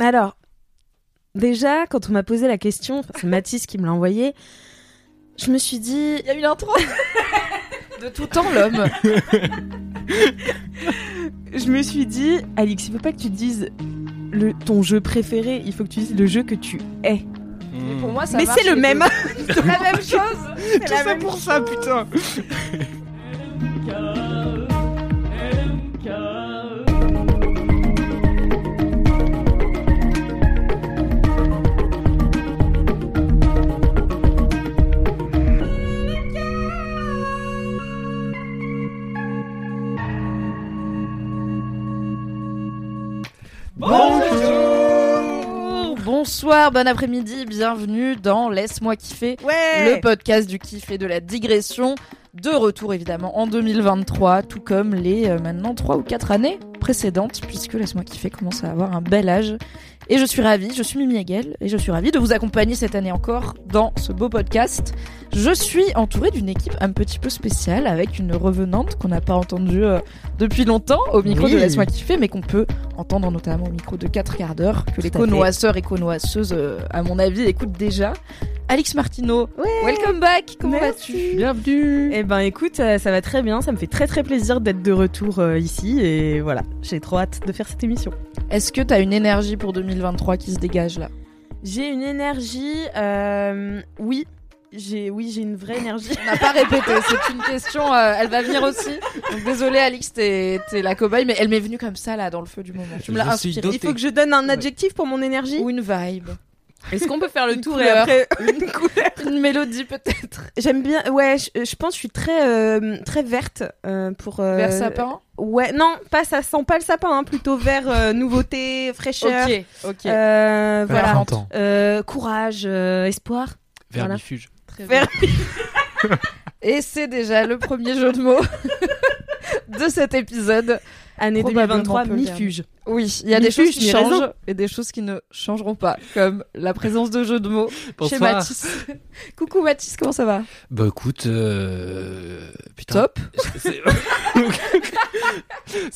Alors, déjà, quand on m'a posé la question, c'est Mathis qui me l'a envoyé, je me suis dit. Il y a une intro De tout temps, l'homme. je me suis dit, Alix, il faut pas que tu dises le, ton jeu préféré, il faut que tu dises le jeu que tu es. Mais pour moi, ça Mais marche, c'est le même. C'est la même chose. C'est Tout la ça même pour ça, putain bonsoir, bon après-midi, bienvenue dans Laisse-moi kiffer, Ouais. le podcast du kiff et de la digression. De retour évidemment en 2023, tout comme les euh, maintenant 3 ou 4 années précédentes, puisque Laisse-moi kiffer commence à avoir un bel âge. Et je suis ravie, je suis Mimi Hegel, et je suis ravie de vous accompagner cette année encore dans ce beau podcast. Je suis entourée d'une équipe un petit peu spéciale, avec une revenante qu'on n'a pas entendue euh, depuis longtemps au micro Oui. de Laisse-moi kiffer, mais qu'on peut entendre notamment au micro de 4 quarts d'heure, que les connoisseurs et connoisseuses, euh, à mon avis, écoutent déjà. Alix Martineau, welcome back, comment vas-tu? Bienvenue Eh ben écoute, euh, ça va très bien, ça me fait très très plaisir d'être de retour euh, ici et voilà, j'ai trop hâte de faire cette émission. Est-ce que t'as une énergie pour 2023 qui se dégage là? J'ai une énergie, euh, oui, j'ai oui j'ai une vraie énergie. On n'a pas répété, c'est une question, euh, elle va venir aussi. Donc désolée Alix, t'es t'es la cobaye, mais elle m'est venue comme ça là dans le feu du moment. Tu me l'as inspirée. Il faut que je donne un adjectif pour mon énergie? Ou une vibe, Est-ce qu'on peut faire le Une tour couleur. et après une couleur une mélodie peut-être? J'aime bien, ouais, je, je pense que je suis très euh, très verte euh, pour. euh, Vers sapin? Ouais, non, pas ça sent pas le sapin, hein, plutôt vert, euh, nouveauté, fraîcheur. Ok, ok. Euh, voilà. Euh, courage, euh, espoir. Voilà. Très bien. Et c'est déjà le premier jeu de mots de cet épisode. Année Probablement 2023, peu mi-fuge. Oui, il y a Mi des choses qui changent et des choses qui ne changeront pas, comme la présence de jeux de mots chez Bonsoir. Mathis. Coucou Mathis, comment ça va? Bah écoute, euh... Putain. Top.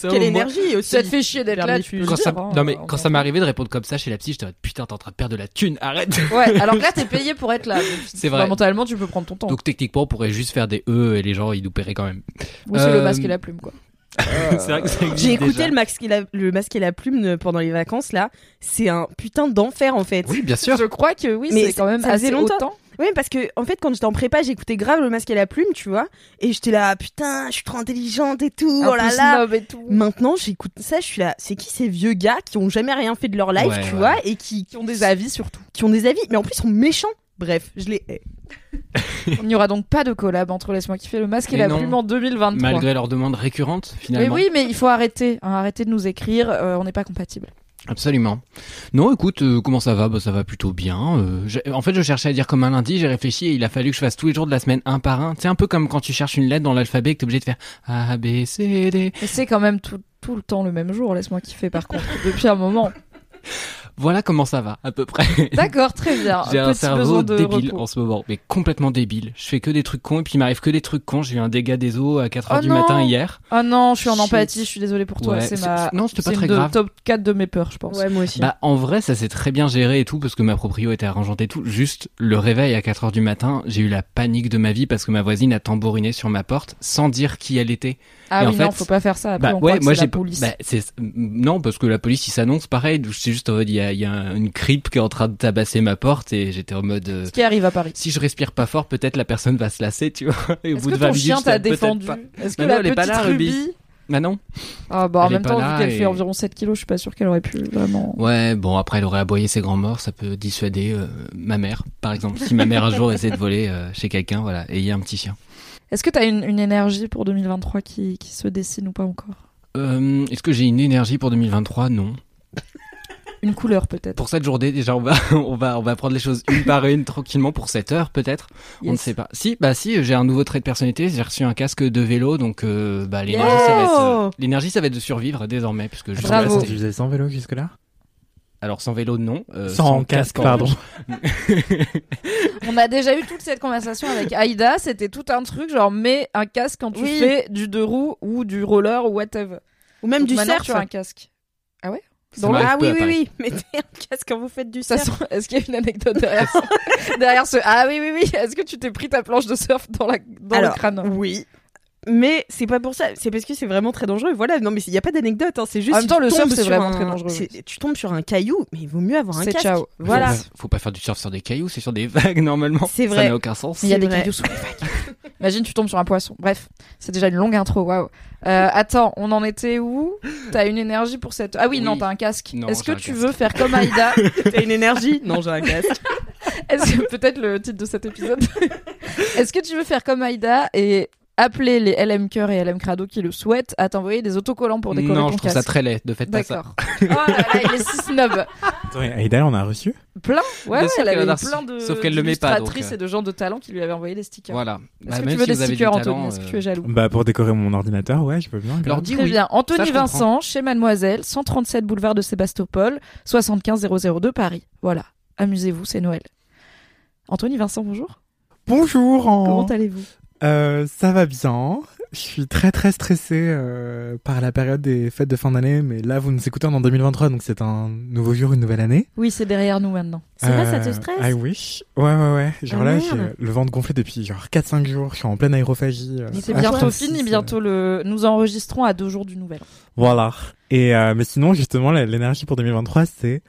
Quelle énergie aussi. Ça te fait chier d'être là, Quand ça... hein, Non mais quand ça m'est arrivé de répondre comme ça chez la psy, j'étais en mode, putain t'es en train de perdre de la thune, arrête. Ouais, alors que là t'es payé pour être là. C'est vrai. Fondamentalement, tu peux prendre ton temps. Donc techniquement on pourrait juste faire des E et les gens ils nous paieraient quand même. Ou c'est le euh, masque et la plume, quoi. J'ai écouté déjà. le, masque et la, le masque et la plume pendant les vacances là. C'est un putain d'enfer en fait. Oui bien sûr. Je crois que oui, Mais c'est quand même assez longtemps. autant. Oui, parce que en fait, quand j'étais en prépa, j'écoutais grave le masque et la plume, tu vois. Et j'étais là, putain, je suis trop intelligente et tout. Un oh là là. et tout. Maintenant, j'écoute ça, je suis là. C'est qui ces vieux gars qui ont jamais rien fait de leur life, Ouais, tu ouais. vois, et qui, Qui ont des avis surtout. qui ont des avis, mais en plus ils sont méchants. Bref, je les hais. Il n'y aura donc pas de collab entre Laisse-moi kiffer le masque et Mais la non. plume en 2023. Malgré leurs demandes récurrentes Mais finalement. oui, mais il faut arrêter. hein, arrêter de nous écrire. euh, on n'est pas compatibles. Absolument. Non, écoute, euh, comment ça va? Bah ça va plutôt bien. euh, en fait, je cherchais à dire comme un lundi, j'ai réfléchi et il a fallu que je fasse tous les jours de la semaine un par un. C'est un peu comme quand tu cherches une lettre dans l'alphabet et que t'es obligé de faire A, B, C, D. Et c'est quand même tout, tout le temps le même jour. Laisse-moi kiffer par contre. Depuis un moment. Voilà comment ça va, à peu près. D'accord, très bien. J'ai un cerveau débile repos. en ce moment, mais complètement débile. Je fais que des trucs cons et puis il m'arrive que des trucs cons. J'ai eu un dégât des eaux à 4h Oh du non. matin hier. Ah non, je suis en empathie. Je suis désolée pour toi. Ouais, c'est c'est- ma. non, c'était pas c'est très grave. top 4 de mes peurs, je pense. Ouais, moi aussi. Bah en vrai ça s'est très bien géré et tout parce que ma proprio était arrangeante et tout. Juste le réveil à 4 heures du matin, j'ai eu la panique de ma vie parce que ma voisine a tambouriné sur ma porte sans dire qui elle était. Ah Et oui, en non, fait- faut pas faire ça. Après, Bah on ouais, croit que moi c'est j'ai la police. bah, c'est non parce que la police ils s'annoncent pareil. Je suis juste en mode il y a, il y a une cripe qui est en train de tabasser ma porte et j'étais en mode euh, Ce qui arrive à Paris. si je respire pas fort peut-être la personne va se lasser tu vois. Et au Est-ce bout que de 20 ton minutes, chien t'a défendu pas- Est-ce que la non, est pas là, Ruby Ruby. Bah non. Ah bah en Elle même temps, vu qu'elle et- fait environ 7 kilos, je suis pas sûre qu'elle aurait pu vraiment. Ouais, bon après elle aurait aboyé ses grands morts, ça peut dissuader euh, ma mère par exemple. Si ma mère un jour essaie de voler euh, chez quelqu'un, voilà, et il y a un petit chien. Est-ce que t'as une, une énergie pour 2023 qui, qui se dessine ou pas encore? Euh, Est-ce que j'ai une énergie pour 2023 Non. Une couleur peut-être. Pour cette journée, déjà, on va, on va, on va prendre les choses une par une tranquillement pour cette heure, peut-être. On ne sait pas. Si, bah si, j'ai un nouveau trait de personnalité. J'ai reçu un casque de vélo, donc euh, bah l'énergie, ça va être, euh, l'énergie, ça va être de survivre désormais, puisque je Bravo. Tu faisais sans vélo jusque-là? Alors sans vélo, non. euh, Sans casque, pardon. On a déjà eu toute cette conversation avec Aïda, c'était tout un truc genre mets un casque quand tu Oui. fais du deux roues ou du roller ou whatever. Ou même Donc du surf. tu as un casque. Ça Dans Ah oui, oui, Paris. oui. Mettez un quand vous faites du Ça surf sent- Est-ce qu'il y a une anecdote derrière ça Derrière ce Ah oui, oui, oui. Est-ce que tu t'es pris ta planche de surf dans, la... dans Alors, le crâne Oui. Mais c'est pas pour ça, c'est parce que c'est vraiment très dangereux. Voilà, non mais il y a pas d'anecdote, hein. c'est juste. En même temps, le surf, c'est vraiment un- très dangereux. Tu tombes sur un caillou, mais il vaut mieux avoir un C'est casque. ciao. Voilà. Faut pas, faut pas faire du surf sur des cailloux, c'est sur des vagues normalement. C'est Ça vrai. n'a aucun sens. Il y a des vrai. cailloux sous les vagues. Imagine, tu tombes sur un poisson. Bref, c'est déjà une longue intro. Waouh. Euh, attends, on en était où T'as une énergie pour cette. Ah oui, non, Oui. t'as un casque. Non, Est-ce que j'ai un tu casque. veux faire comme Aïda T'as une énergie Non, j'ai un casque. Est-ce que peut-être le titre de cet épisode Est-ce que tu veux faire comme Aïda et appeler les LM Cœur et LM Crado qui le souhaitent à t'envoyer des autocollants pour décorer Non, ton je trouve ça casque très laid. Pas ça. D'accord. Oh là là, il est si snob. Attends, et Aïda, on a reçu Plein. Ouais, ouais, elle qu'elle avait plein de. Sauf qu'elle le met pas, donc, euh. et de gens de talent qui lui avaient envoyé des stickers. Voilà. Est-ce Bah, que même tu veux si des stickers, Anthony talent, Est-ce que euh, tu es jaloux Bah, pour décorer mon ordinateur, ouais, je peux bien. L'ordi, Très oui. bien. Anthony Ça, je comprends. Vincent, chez Mademoiselle, 137 boulevard de Sébastopol, 75 002 Paris. Voilà. Amusez-vous, c'est Noël. Anthony Vincent, bonjour. Bonjour, en- Comment allez-vous? Euh, ça va bien. Je suis très très stressé euh, par la période des fêtes de fin d'année, mais là vous nous écoutez en 2023, donc c'est un nouveau jour, une nouvelle année. Oui, c'est derrière nous maintenant. C'est vrai, ça te Euh, stresse I wish. Ouais, ouais, ouais. Genre Ah, là, j'ai le ventre gonflé depuis genre 4-5 jours. Je suis en pleine aérophagie. euh, Mais C'est bientôt H36, fini, euh, bientôt le. Nous enregistrons à deux jours du nouvel. an. Voilà. Et euh, mais sinon, justement, l'énergie pour 2023, c'est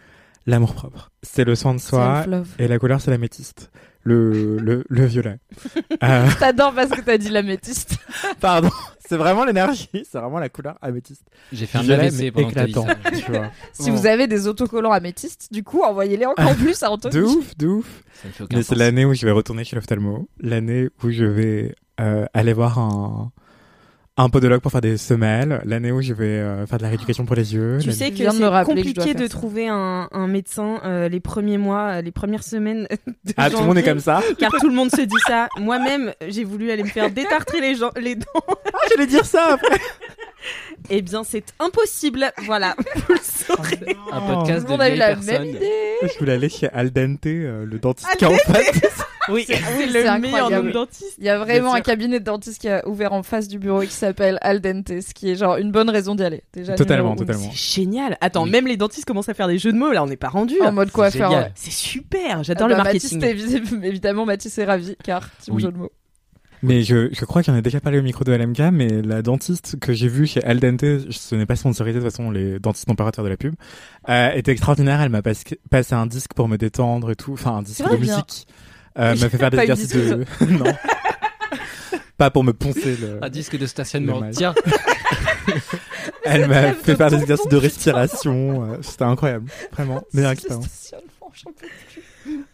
l'amour propre. C'est le soin de soi. Et la couleur, c'est l'améthyste. Le, le, le violet. Euh, T'adores parce que t'as dit l'améthyste. pardon. C'est vraiment l'énergie. C'est vraiment la couleur améthyste. J'ai fait un Violet, AVC mais éclatant, tu vois. Si Bon. vous avez des autocollants améthystes, du coup, envoyez-les encore plus à Anthony. De ouf, de ouf. Mais c'est l'année où je vais retourner chez l'ophtalmo. L'année où je vais euh, aller voir un, un podologue pour faire des semelles. L'année où je vais euh, faire de la rééducation pour les yeux. Tu sais que c'est que compliqué de ça. trouver un, un médecin euh, les premiers mois, euh, les premières semaines de Ah, tout le monde est comme ça Car tout le monde se dit ça. Moi-même, j'ai voulu aller me faire détartrer les, gens, les dents. Ah, j'allais dire ça après. Eh bien, c'est impossible. Voilà. Vous le saurez. Un podcast Tout de monde a eu vieilles la personnes. même idée. Je voulais aller chez Aldente, euh, le dentiste qui est en face. Oui, c'est c'est le meilleur incroyable. de dentiste. Il y a vraiment Bien un sûr. cabinet de dentiste qui a ouvert en face du bureau et qui s'appelle Al Dente, ce qui est genre une bonne raison d'y aller. Déjà, Totalement, numéro un. totalement. C'est génial. Attends, Oui. même les dentistes commencent à faire des jeux de mots. Là, on n'est pas rendu. En mode quoi faire. génial. C'est super. Ah J'adore bah, le Mathis, marketing. t'es- évidemment, Mathis est ravi car team Oui. jeu de mots. Mais je, je crois qu'il y en a déjà parlé au micro de LMK, mais la dentiste que j'ai vue chez Aldente, ce n'est pas sponsorisé, de toute façon, les dentistes n'ont pas de faire de la pub, euh, était extraordinaire. Elle m'a pas- passé un disque pour me détendre et tout, enfin un disque de bien. musique. Euh, m'a fait faire des exercices de... non. pas pour me poncer le... Un disque de stationnement. Tiens, Elle m'a fait de faire des exercices de respiration. euh, C'était incroyable. Vraiment. Meilleure expérience. Stationnement, j'en peux plus.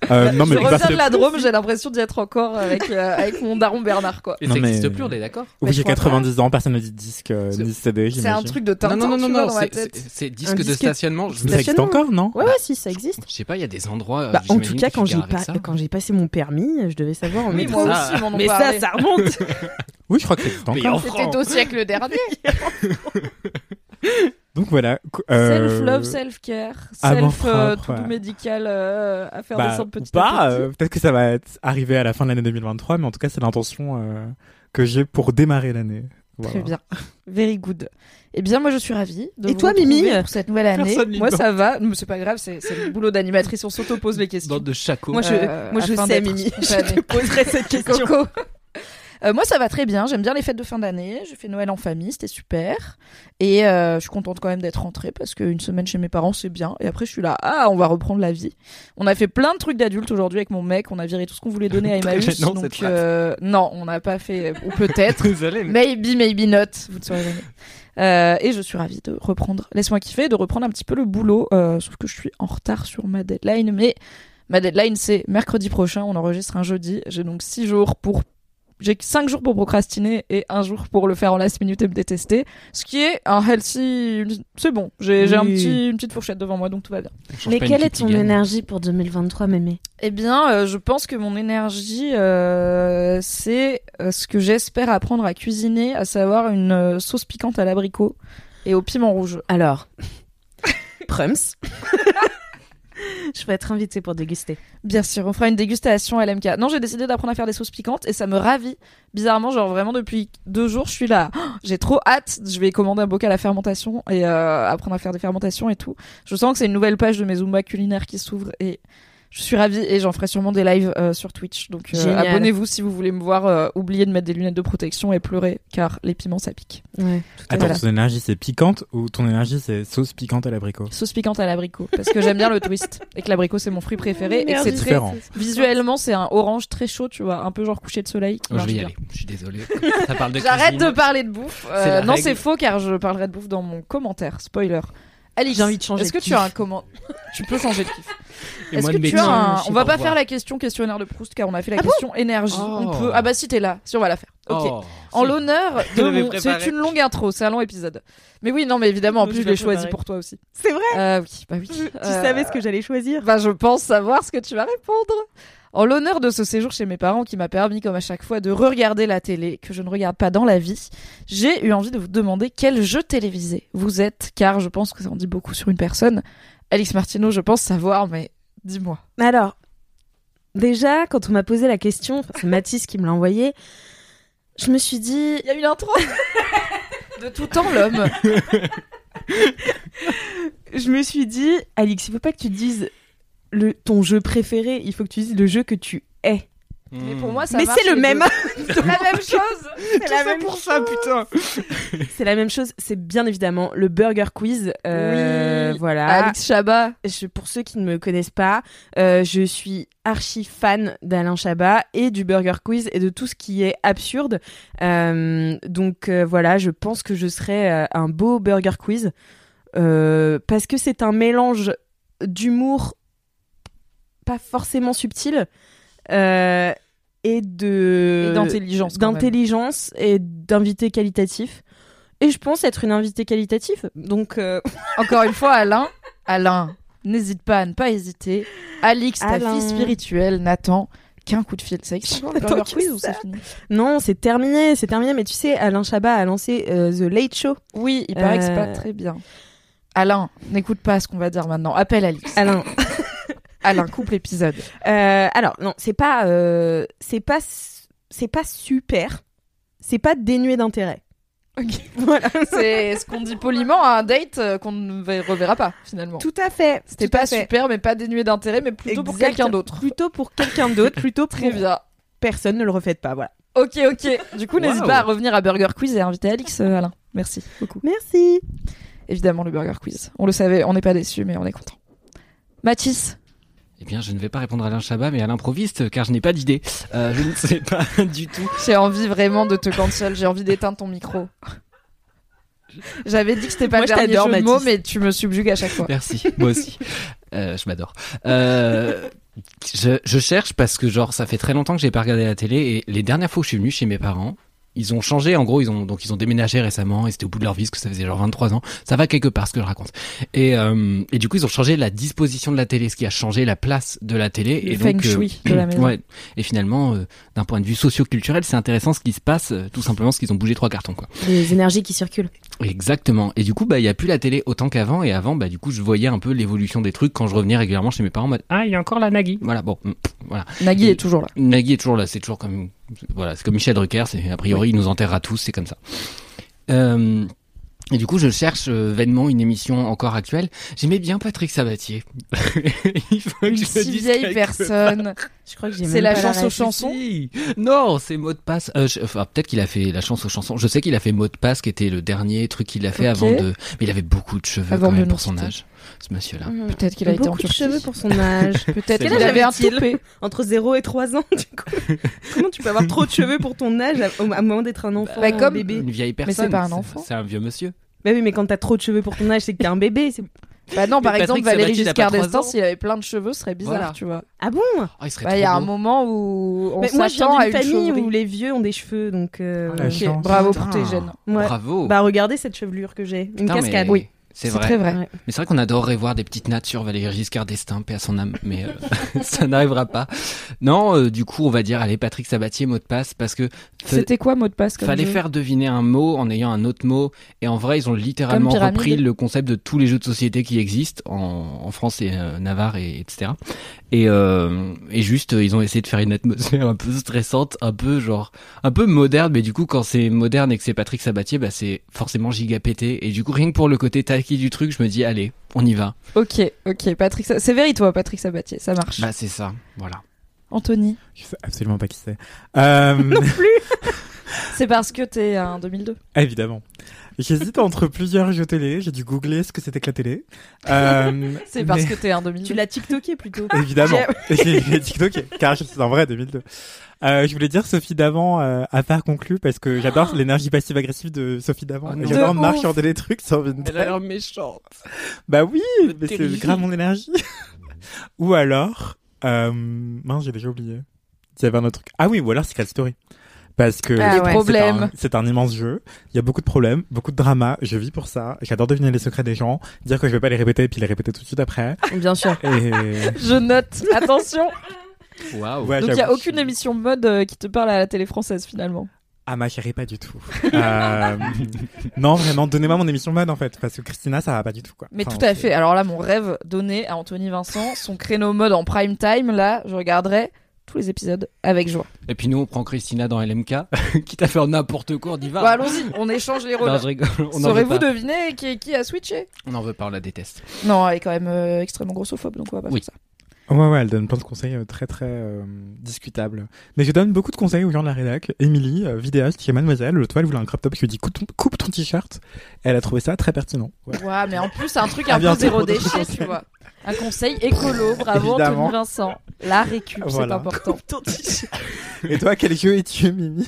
Euh, non, mais je reviens de la Drôme, j'ai l'impression d'y être encore avec, euh, avec mon daron Bernard, quoi. et ça mais- n'existe plus, on est d'accord Oui, j'ai crois 90 ans, personne ne dit disque, euh, C'est- ni CD, C'est un truc de Tintin, Non, non, non, tu non, non, c'est- c'est c'est disque de stationnement. Je Ça existe encore, non Ouais, ouais, si, ça existe. je sais pas, il y a des endroits. Bah, en tout cas, quand j'ai pas, quand passé mon permis, je devais savoir en Oui, moi aussi, m'en Mais ça, ça remonte. Oui, je crois que Mais encore. en C'était au siècle dernier. Donc voilà. euh, Self-love, self-care, self, euh, propre, tout ouais. médical euh, à faire bah, descendre ou petit pas, à petit. euh, peut-être que ça va être arrivé à la fin de l'année 2023, mais en tout cas, c'est l'intention euh, que j'ai pour démarrer l'année. Voilà. Très bien. Very good. Eh bien, moi, je suis ravie de Et vous toi, Mimi pour cette nouvelle année. Personne Moi, ça va. Mais c'est pas grave, c'est c'est le boulot d'animatrice. On s'auto-pose les questions. Dans de chaco. Moi, je, Euh, moi, je sais, Mimi. Je te poserai cette question. Coco. Euh, moi, ça va très bien. J'aime bien les fêtes de fin d'année. J'ai fait Noël en famille, c'était super. Et euh, je suis contente quand même d'être rentrée parce qu'une semaine chez mes parents, c'est bien. Et après, je suis là, ah, on va reprendre la vie. On a fait plein de trucs d'adultes aujourd'hui avec mon mec. On a viré tout ce qu'on voulait donner à Emmaüs. cette donc, euh, non, on n'a pas fait, ou peut-être. Mais. Maybe, maybe not. Vous ne saurez jamais. Euh, et je suis ravie de reprendre, laisse-moi kiffer, de reprendre un petit peu le boulot. Euh, sauf que je suis en retard sur ma deadline. Mais ma deadline, c'est mercredi prochain. On enregistre un jeudi. J'ai donc six jours pour. J'ai cinq jours pour procrastiner et un jour pour le faire en last minute et me détester. Ce qui est un healthy. C'est bon. J'ai un petit, une petite fourchette devant moi, donc tout va bien. Mais quelle est ton énergie pour 2023, Mémé? Eh bien, euh, je pense que mon énergie, euh, c'est euh, ce que j'espère apprendre à cuisiner, à savoir une euh, sauce piquante à l'abricot et au piment rouge. Alors, Prums. Je vais être invitée pour déguster. Bien sûr, on fera une dégustation à LMK. Non, j'ai décidé d'apprendre à faire des sauces piquantes et ça me ravit. Bizarrement, genre vraiment depuis deux jours, je suis là. J'ai trop hâte. Je vais commander un bocal à fermentation et euh, apprendre à faire des fermentations et tout. Je sens que c'est une nouvelle page de mes Zumba culinaires qui s'ouvre et je suis ravie et j'en ferai sûrement des lives euh, sur Twitch. Donc euh, abonnez-vous si vous voulez me voir euh, oublier de mettre des lunettes de protection et pleurer car les piments ça pique. Ouais. Attends, Voilà. ton énergie c'est piquante ou ton énergie c'est sauce piquante à l'abricot? Sauce piquante à l'abricot parce que j'aime bien le twist et que l'abricot c'est mon fruit préféré et c'est très Différent. visuellement c'est un orange très chaud, tu vois, un peu genre coucher de soleil. qui Oh, je vais y aller. Je suis désolé. Ça parle de J'arrête de parler de bouffe. Euh, non, c'est faux car je parlerai de bouffe dans mon commentaire. Spoiler. Alix, J'ai envie de changer Est-ce que tu as un comment Tu peux changer de kiff. Est-ce que tu as un... On va pas faire la question questionnaire de Proust car on a fait la Ah bon question énergie. On Oh. peut. Ah bah si t'es là, si on va la faire. Ok. Oh, En l'honneur de mon... C'est une longue intro, c'est un long épisode. Mais oui, non, mais évidemment, en plus je l'ai l'ai choisi pour toi aussi. C'est vrai. Euh, oui, bah oui. Tu Euh, savais ce que j'allais choisir. Bah, je pense savoir ce que tu vas répondre. En l'honneur de ce séjour chez mes parents qui m'a permis, comme à chaque fois, de re-regarder la télé, que je ne regarde pas dans la vie, j'ai eu envie de vous demander quel jeu télévisé vous êtes, car je pense que ça en dit beaucoup sur une personne. Alix Martineau, je pense savoir, mais dis-moi. Alors, déjà, quand on m'a posé la question, c'est Mathis qui me l'a envoyé, je me suis dit, Il y a une intro De tout temps, l'homme. je me suis dit, Alix, il faut pas que tu dises le, ton jeu préféré, il faut que tu dises le jeu que tu es. Mais pour moi, ça Mais c'est le même. deux. C'est la même chose c'est la même pour ça, putain. C'est la même chose. C'est bien évidemment le Burger Quiz. Euh, Oui. Voilà. Alix Chabat. Je- pour ceux qui ne me connaissent pas, euh, je suis archi fan d'Alain Chabat et du Burger Quiz et de tout ce qui est absurde. Euh, donc euh, voilà, je pense que je serai euh, un beau Burger Quiz euh, parce que c'est un mélange d'humour pas forcément subtil euh, et de d'intelligence. d'intelligence et d'invité qualitatif. Et je pense être une invitée qualitative. Donc euh, Encore une fois, Alain, Alain, n'hésite pas à ne pas hésiter. Alix, ta Alain. fille spirituelle, n'attend qu'un coup de fil. Ça existe encore le J'attends Burger que Quiz ou c'est fini non, c'est terminé, c'est terminé. Mais tu sais, Alain Chabat a lancé euh, The Late Show. Oui, il paraît que c'est pas Euh. très bien. Alain, n'écoute pas ce qu'on va dire maintenant. Appelle Alix. Alain. Alain, coupe l'épisode. Euh, alors non, c'est pas, euh, c'est pas, c'est pas super. C'est pas dénué d'intérêt. Voilà. C'est ce qu'on dit poliment à un date euh, qu'on ne reverra pas finalement. Tout à fait. C'était pas fait. super, mais pas dénué d'intérêt, mais plutôt pour quelqu'un d'autre. Plutôt pour quelqu'un d'autre. Plutôt Très pour bien. personne. Ne le refaites pas. Voilà. Ok, ok. Du coup, n'hésite Wow. pas à revenir à Burger Quiz et à inviter Alix, euh, Alain. Merci beaucoup. Merci. Évidemment, le Burger Quiz. On le savait, on n'est pas déçus, mais on est content. Mathis, Eh bien, je ne vais pas répondre à Alain Chabat, mais à l'improviste, car je n'ai pas d'idée. Euh, je ne sais pas du tout. j'ai envie vraiment de te cancel, j'ai envie d'éteindre ton micro. J'avais dit que c'était pas Moi, le dernier t'adore, jeu de mots, mais tu me subjugues à chaque fois. Merci, moi aussi. Euh, je m'adore. Euh, je, je cherche parce que genre ça fait très longtemps que j'ai pas regardé la télé et les dernières fois où je suis venu chez mes parents, ils ont changé. En gros, ils ont donc ils ont déménagé récemment et c'était au bout de leur vie, parce que ça faisait genre 23 ans. Ça va quelque part ce que je raconte. Et euh, et du coup, ils ont changé la disposition de la télé, ce qui a changé la place de la télé. Le et feng donc, euh, shui de la maison. Ouais. Et finalement, euh, d'un point de vue socio-culturel, c'est intéressant ce qui se passe, tout simplement parce qu'ils ont bougé trois cartons quoi. Les énergies qui circulent. Exactement. Et du coup, bah, il y a plus la télé autant qu'avant. Et avant, bah, du coup, je voyais un peu l'évolution des trucs quand je revenais régulièrement chez mes parents. en mode, ah, il y a encore la Nagui. Voilà, bon, voilà. Nagui est toujours là. Nagui est toujours là. C'est toujours comme, voilà, c'est comme Michel Drucker. C'est a priori, il nous enterrera tous. C'est comme ça. Euh, et du coup, je cherche euh, vainement une émission encore actuelle. J'aimais bien Patrick Sabatier. il faut que Une je si vieille personne. Je crois que j'ai C'est la pas chance aux chansons. Si. Non, c'est mot de passe. Euh, je- enfin, peut-être qu'il a fait la chance aux chansons. Je sais qu'il a fait mot de passe, qui était le dernier truc qu'il a fait avant de. Mais il avait beaucoup de cheveux Avant quand de même pour son âge, ce monsieur-là. Mhm. Peut-être qu'il a été en beaucoup de cheveux pour son âge. Peut-être qu'il avait un toupet. Entre 0 et 3 ans, du coup. Comment tu peux avoir trop de cheveux pour ton âge à, au à moment d'être un enfant, Bah, comme- un bébé Une vieille Mais personne. c'est pas un enfant. C'est un vieux monsieur. Bah oui, mais quand t'as trop de cheveux pour ton âge, c'est que t'es un bébé. c'est- Bah non, par Mais exemple, Patrick Valérie a pas Giscard trois d'Estaing, ans. s'il avait plein de cheveux, ce serait bizarre, Voilà. tu vois. Ah bon? Oh, il serait Bah, il y a un moment où on Mais Moi, je s'attend à une famille où les vieux ont des cheveux, donc. euh, Ah, bravo Putain. pour tes gènes. ouais. Bravo. Bah regardez cette chevelure que j'ai, une Putain, mais- cascade. Oui. C'est C'est vrai. très vrai. Ouais. Mais c'est vrai qu'on adorerait voir des petites nattes sur Valéry Giscard d'Estaing, paix à son âme, mais euh, ça n'arrivera pas. Non, euh, du coup, on va dire, allez, Patrick Sabatier, mot de passe, parce que C'était quoi mot de passe comme fallait jeu faire deviner un mot en ayant un autre mot, et en vrai, ils ont littéralement repris le concept de tous les jeux de société qui existent en, en France et euh, Navarre et etc. Et, euh, et juste, ils ont essayé de faire une atmosphère un peu stressante, un peu genre, un peu moderne, mais du coup, quand c'est moderne et que c'est Patrick Sabatier, bah c'est forcément giga pété. Et du coup, rien que pour le côté du truc, je me dis, allez, on y va. Ok, ok, Patrick, c'est vrai toi, Patrick Sabatier, ça marche. Bah c'est ça, voilà. Anthony, Je sais absolument pas qui c'est. Euh, c'est parce que t'es un 2002. évidemment. J'hésite entre plusieurs jeux télé. J'ai dû googler ce que c'était que la télé. Euh, C'est parce mais- que t'es un 2002. Tu l'as TikToké plutôt. Évidemment. J'ai j'ai TikTok, car je suis en vrai 2002. Euh, je voulais dire Sophie d'avant euh, à faire conclu parce que j'adore l'énergie passive-agressive de Sophie d'avant. Oh j'adore De Marc ouf. chanter des trucs sur Vinted. méchante. Bah oui, mais c'est grave mon énergie. ou alors, euh, mince, j'ai déjà oublié. Il y avait un autre truc. Ah oui, ou alors Secret Story. Parce que Ah Les ouais. c'est problèmes. un- c'est un, immense jeu. Il y a beaucoup de problèmes, beaucoup de drama. Je vis pour ça. J'adore deviner les secrets des gens, dire que je vais pas les répéter et puis les répéter tout de suite après. Bien sûr. Et Je note, attention. Waouh. Ouais, Donc il y a aucune émission mode euh, qui te parle à la télé française finalement. Ah ma chérie, pas du tout. Euh, non, vraiment, donnez-moi mon émission mode en fait, parce que Christina, ça va pas du tout quoi. Mais Enfin, tout à fait. Alors là, mon rêve donné à Anthony Vincent, son créneau mode en prime time, là, je regarderai tous les épisodes avec joie. Et puis nous, on prend Christina dans LMK, qui t'a fait n'importe quoi, on y va. Bon, allons-y, on échange les Non, rôles. je rigole. On en veut Saurez-vous pas. deviner qui, qui a switché? On en veut pas, on la déteste. Non, elle est quand même euh, extrêmement grossophobe, donc on va pas Oui. faire ça. Ouais, ouais, elle donne plein de conseils euh, très très euh, discutables. Mais je donne beaucoup de conseils aux gens de la rédac. Émilie, euh, vidéaste chez Mademoiselle, le toile voulait un crop top, je lui ai dit coupe ton, coupe ton t-shirt. Elle a trouvé ça très pertinent. Ouais. Ouais, mais en plus, c'est un truc À un peu zéro déchet, tu vois. Un conseil écolo, bravo Évidemment. Anthony Vincent. La récup, Voilà. c'est important. Et toi, quel jeu es-tu, Mimi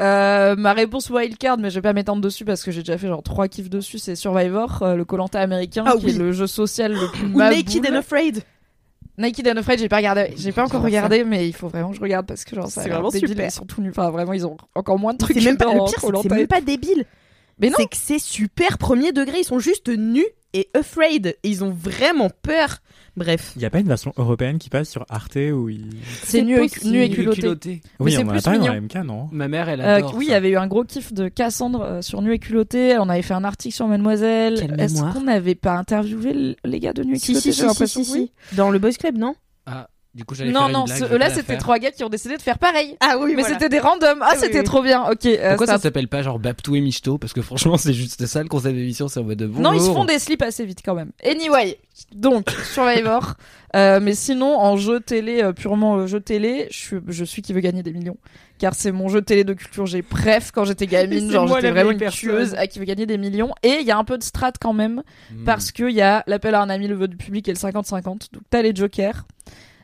Euh, ma réponse wildcard, mais je vais pas m'étendre dessus parce que j'ai déjà fait genre trois kiffs dessus, c'est Survivor, euh, le Colanta américain, Ah qui oui. est le jeu social le plus Ou. Naked and Afraid. Naked and Afraid, j'ai pas regardé, j'ai pas encore regardé, mais il faut vraiment que je regarde parce que genre C'est vraiment débile, super. Ils sont tout nus, enfin vraiment ils ont encore moins de trucs C'est même pas le pire, c'est même pas débile. Mais non. C'est que c'est super premier degré. Ils sont juste nus et afraid. Et ils ont vraiment peur. Bref. Il y a pas une version européenne qui passe sur Arte où il... C'est nu et, nu et culotté. Mais Oui, c'est on en a parlé dans MK, non? Ma mère, elle Euh, adore. oui, il y avait eu un gros kiff de Cassandre euh, sur Nu et culotté. On avait fait un article sur Mademoiselle. Est-ce qu'on n'avait pas interviewé les gars de Nu et Si, culotté si, J'ai si, si, l'impression si, que oui? si. Dans le Boys Club, non? Du coup, j'allais Non, faire une non, blague, ce- je vais là pas la c'était faire. trois gars qui ont décidé de faire pareil. Ah oui, Mais c'était des randoms. Ah, oui, c'était oui. trop bien. Ok. euh, Pourquoi ça s'appelle pas genre Baptou et Michto Parce que franchement, c'est juste ça le concept d'émission, c'est en mode de Non, ils se font des slips assez vite quand même. Anyway, donc Survivor. Euh, mais sinon, en jeu télé, euh, purement euh, jeu télé, je suis, je suis qui veut gagner des millions. Car c'est mon jeu télé de culture. J'ai bref quand j'étais gamine, C'est genre moi j'étais la vraiment vieille une personne. tueuse à qui veut gagner des millions. Et il y a un peu de strat quand même. Hmm. parce qu'il y a l'appel à un ami, le vote du public et le 50-50. Donc t'as les jokers.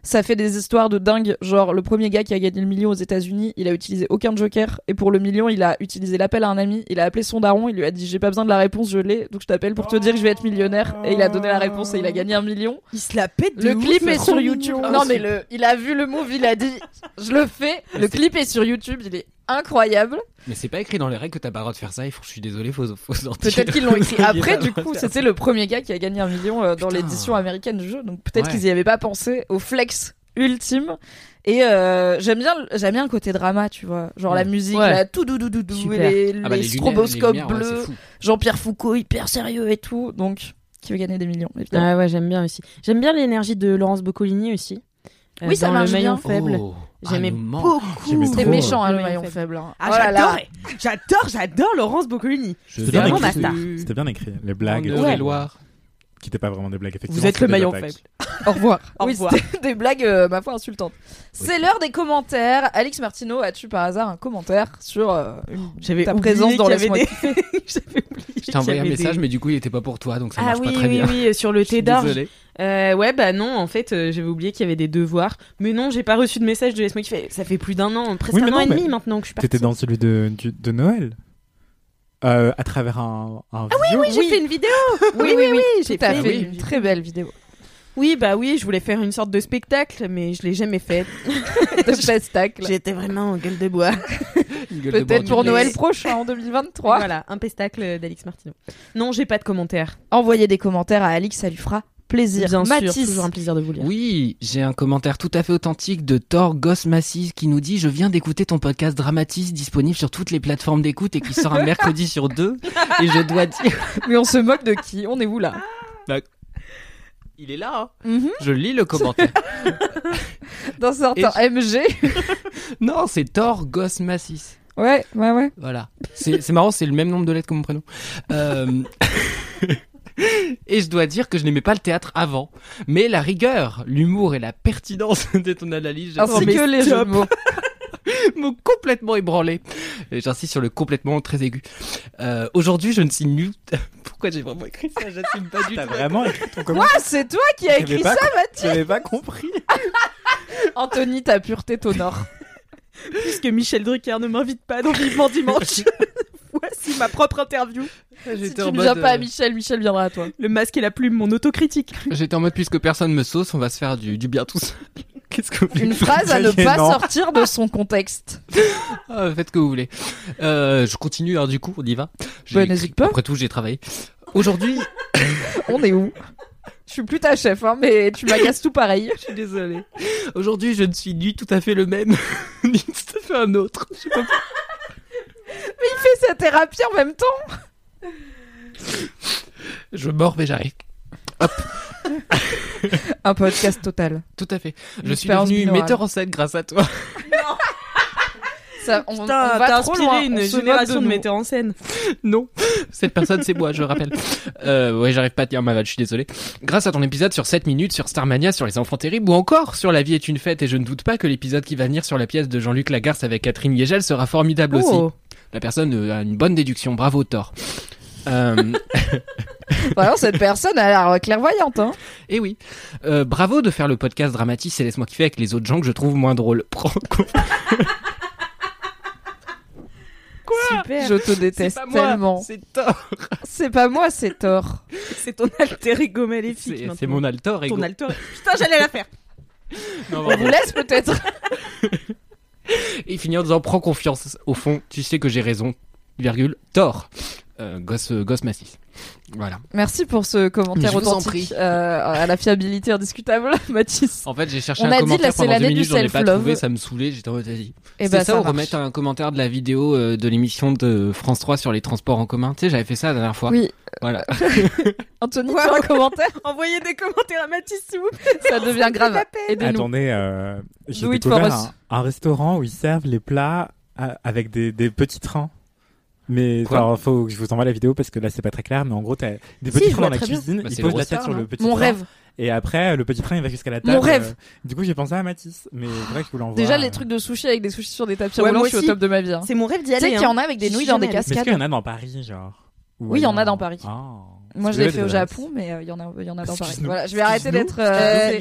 Ça fait des histoires de dingue. Genre, le premier gars qui a gagné le million aux États-Unis, il a utilisé aucun joker. Et pour le million, il a utilisé l'appel à un ami. Il a appelé son daron. Il lui a dit J'ai pas besoin de la réponse, je l'ai. Donc je t'appelle pour te dire que je vais être millionnaire. Et il a donné la réponse et il a gagné un million. Il se la pète de Le ouf, clip est sur. YouTube. Non, mais le, il a vu le move, il a dit Je le fais. Le clip est sur YouTube. Il est incroyable. Mais c'est pas écrit dans les règles que t'as pas le droit de faire ça. Il faut, je suis désolé, faut, faut sortir. Peut-être qu'ils l'ont écrit après, a du coup, c'était le premier gars qui a gagné un million euh, dans l'édition américaine du jeu. Donc peut-être Ouais. qu'ils y avaient pas pensé au flex ultime. Et euh, j'aime bien, j'aime bien le côté drama, tu vois, genre la musique, Ouais. là, tout doudou doudou, et Super. les, Ah bah, les les lumières- stroboscopes lumières, bleus. Jean-Pierre Foucault hyper sérieux et tout. Donc qui veut gagner des millions évidemment. Ah ouais, j'aime bien aussi. J'aime bien l'énergie de Laurence Boccolini aussi. Euh, Oui, ça dans marche le maillon bien. faible. Oh, J'aimais ah, beaucoup. C'était méchant, hein, Le maillon faible. hein. Ah, Oh j'adore, j'adore, j'adore Laurence Boccolini. Je C'était bien viens écrit. du- C'était bien écrit. Les blagues, Eure-et-Loire. qui étaient pas vraiment des blagues, effectivement. Vous êtes le des maillon attaques. faible. Au revoir. Au oui, revoir. c'était des blagues, euh, ma foi, insultantes. C'est l'heure des commentaires. Alix Martineau, as-tu par hasard un commentaire sur euh, une- ta présence dans avait kiffer J'avais oublié. Je t'ai envoyé un message, des- mais du coup, il était pas pour toi, donc ça Ah marche oui, pas très oui, bien. oui, sur le thé d'orge. désolé. Euh, ouais, bah non, en fait, euh, j'avais oublié qu'il y avait des devoirs. Mais non, j'ai pas reçu de message de Laisse-moi kiffer. Ça fait plus d'un an, presque Oui, un an non, et demi maintenant que je suis partie. T'étais dans celui de, du- de Noël. Euh, à travers un, un ah Oui, j'ai fait une vidéo. Oui, oui, oui, j'ai tout à fait fait. une Une très belle vidéo. Oui, bah oui, je voulais faire une sorte de spectacle, mais je l'ai jamais fait. De spectacle. J'étais vraiment en gueule de bois. Peut-être pour. Noël prochain en 2023. Voilà, un pestacle d'Alix Martineau. Non, j'ai pas de commentaires. Envoyez des commentaires à Alix, ça lui fera plaisir. Bien sûr, toujours un plaisir de vous lire. Oui, j'ai un commentaire tout à fait authentique de Thor Gosmassis qui nous dit Je viens d'écouter ton podcast Dramatis disponible sur toutes les plateformes d'écoute et qui sort un mercredi sur deux. Et je dois dire. mais on se moque de qui? On est où là? Il est là, hein. Mhm. Je lis le commentaire. Dans certain MG. non, c'est Thor Gosmassis. Ouais, ouais, ouais. Voilà. C'est marrant, c'est le même nombre de lettres que mon prénom. Euh, Et je dois dire que je n'aimais pas le théâtre avant. Mais la rigueur, l'humour et la pertinence de ton analyse, Ainsi que les jeux de mots. m'ont complètement ébranlé. Et J'insiste sur le complètement très aigu. Euh, Aujourd'hui, je ne suis nul. Pourquoi j'ai vraiment écrit ça? J'assume pas du T'as tout. vraiment écrit ton Ah, commentaire? C'est toi qui as écrit ça, Mathis J'avais pas compris. Anthony, ta pureté t'honore. Puisque Michel Drucker ne m'invite pas dans Vivement Dimanche. Voici ma propre interview. Si tu ne viens pas à Michel, Michel viendra à toi. Le masque et la plume, mon autocritique. J'étais en mode puisque personne me sauce, on va se faire du, du bien tous. Qu'est-ce que vous voulez Une phrase à ne pas sortir de son contexte. Ah, Faites ce que vous voulez. Euh, je continue alors du coup, on y va. Bah, n'hésite pas. Après tout, j'ai travaillé. Aujourd'hui, On est où? Je suis plus ta chef, hein, mais tu m'agaces tout pareil. je suis désolé. Aujourd'hui, je ne suis ni tout à fait le même, ni tout à fait un autre. Je sais pas Il fait sa thérapie en même temps. Je mords mais j'arrive. Un podcast total. Tout à fait. Je suis devenu metteur en scène grâce à toi. Ça, on, Putain, on t'as va trop inspiré loin. une on se moque génération de, metteurs en scène. Non, cette personne c'est moi, je rappelle. Euh, ouais, j'arrive pas à tenir ma vanne, je suis désolé. Grâce à ton épisode sur 7 minutes sur Starmania, sur les enfants terribles ou encore sur La vie est une fête et je ne doute pas que l'épisode qui va venir sur la pièce de Jean-Luc Lagarce avec Catherine Liegel sera formidable aussi. Oh. La personne euh, a une bonne déduction, bravo Thor. Euh, Vraiment, cette personne a l'air clairvoyante. Hein. et oui, Euh, bravo de faire le podcast Dramatis et laisse-moi kiffer avec les autres gens que je trouve moins drôles. Super. Je te déteste pas moi, tellement. c'est Thor. C'est pas moi, c'est Thor. C'est ton alter ego maléfique. C'est mon altor ego. Ton alter. Putain, j'allais la faire. Non, On vous laisse peut-être. Et finir en disant prends confiance. Au fond, tu sais que j'ai raison. Virgule. Thor. Euh, gosse, euh, gosse massif. Voilà. Merci pour ce commentaire authentique euh, à la fiabilité indiscutable, Mathis. En fait, j'ai cherché On un a dit, commentaire là, c'est pendant deux l'année du minutes, j'en ai pas trouvé, ça me saoulait, j'étais en mode vas-y. Et C'est bah, ça, ça ou remettre un commentaire de la vidéo euh, de l'émission de France 3 sur les transports en commun. Tu sais, j'avais fait ça la dernière fois. Oui. Voilà. Anthony, Ouais, tu as un commentaire Envoyez des commentaires à Mathis, s'il vous plaît. Ça devient grave. Attendez, euh, j'ai découvert un, un restaurant où ils servent les plats à- avec des, des petits trains. Mais Quoi alors, faut que je vous envoie la vidéo parce que là c'est pas très clair. Mais en gros, t'as des Si, petits je trains dans la cuisine. Bah, ils posent la tête sur le petit Mon train. rêve. Et après, le petit train il va jusqu'à la table. Mon rêve. Euh, du coup, j'ai pensé à Mathis. Mais c'est vrai que je vous l'envoie. Déjà, euh. les trucs de sushi avec des sushis sur des tapis Ouais, roulants, moi je suis au top de ma vie. hein. C'est mon rêve d'y Tu sais aller. qu'il y hein. en a avec des nouilles dans des. Mais est-ce cascades. qu'il y en a dans Paris, genre Ou Oui, il y en a dans Paris. Moi, je l'ai fait au. Japon, mais euh, il y en a, il y en a dans Paris. Voilà, je vais arrêter d'être. euh, Euh,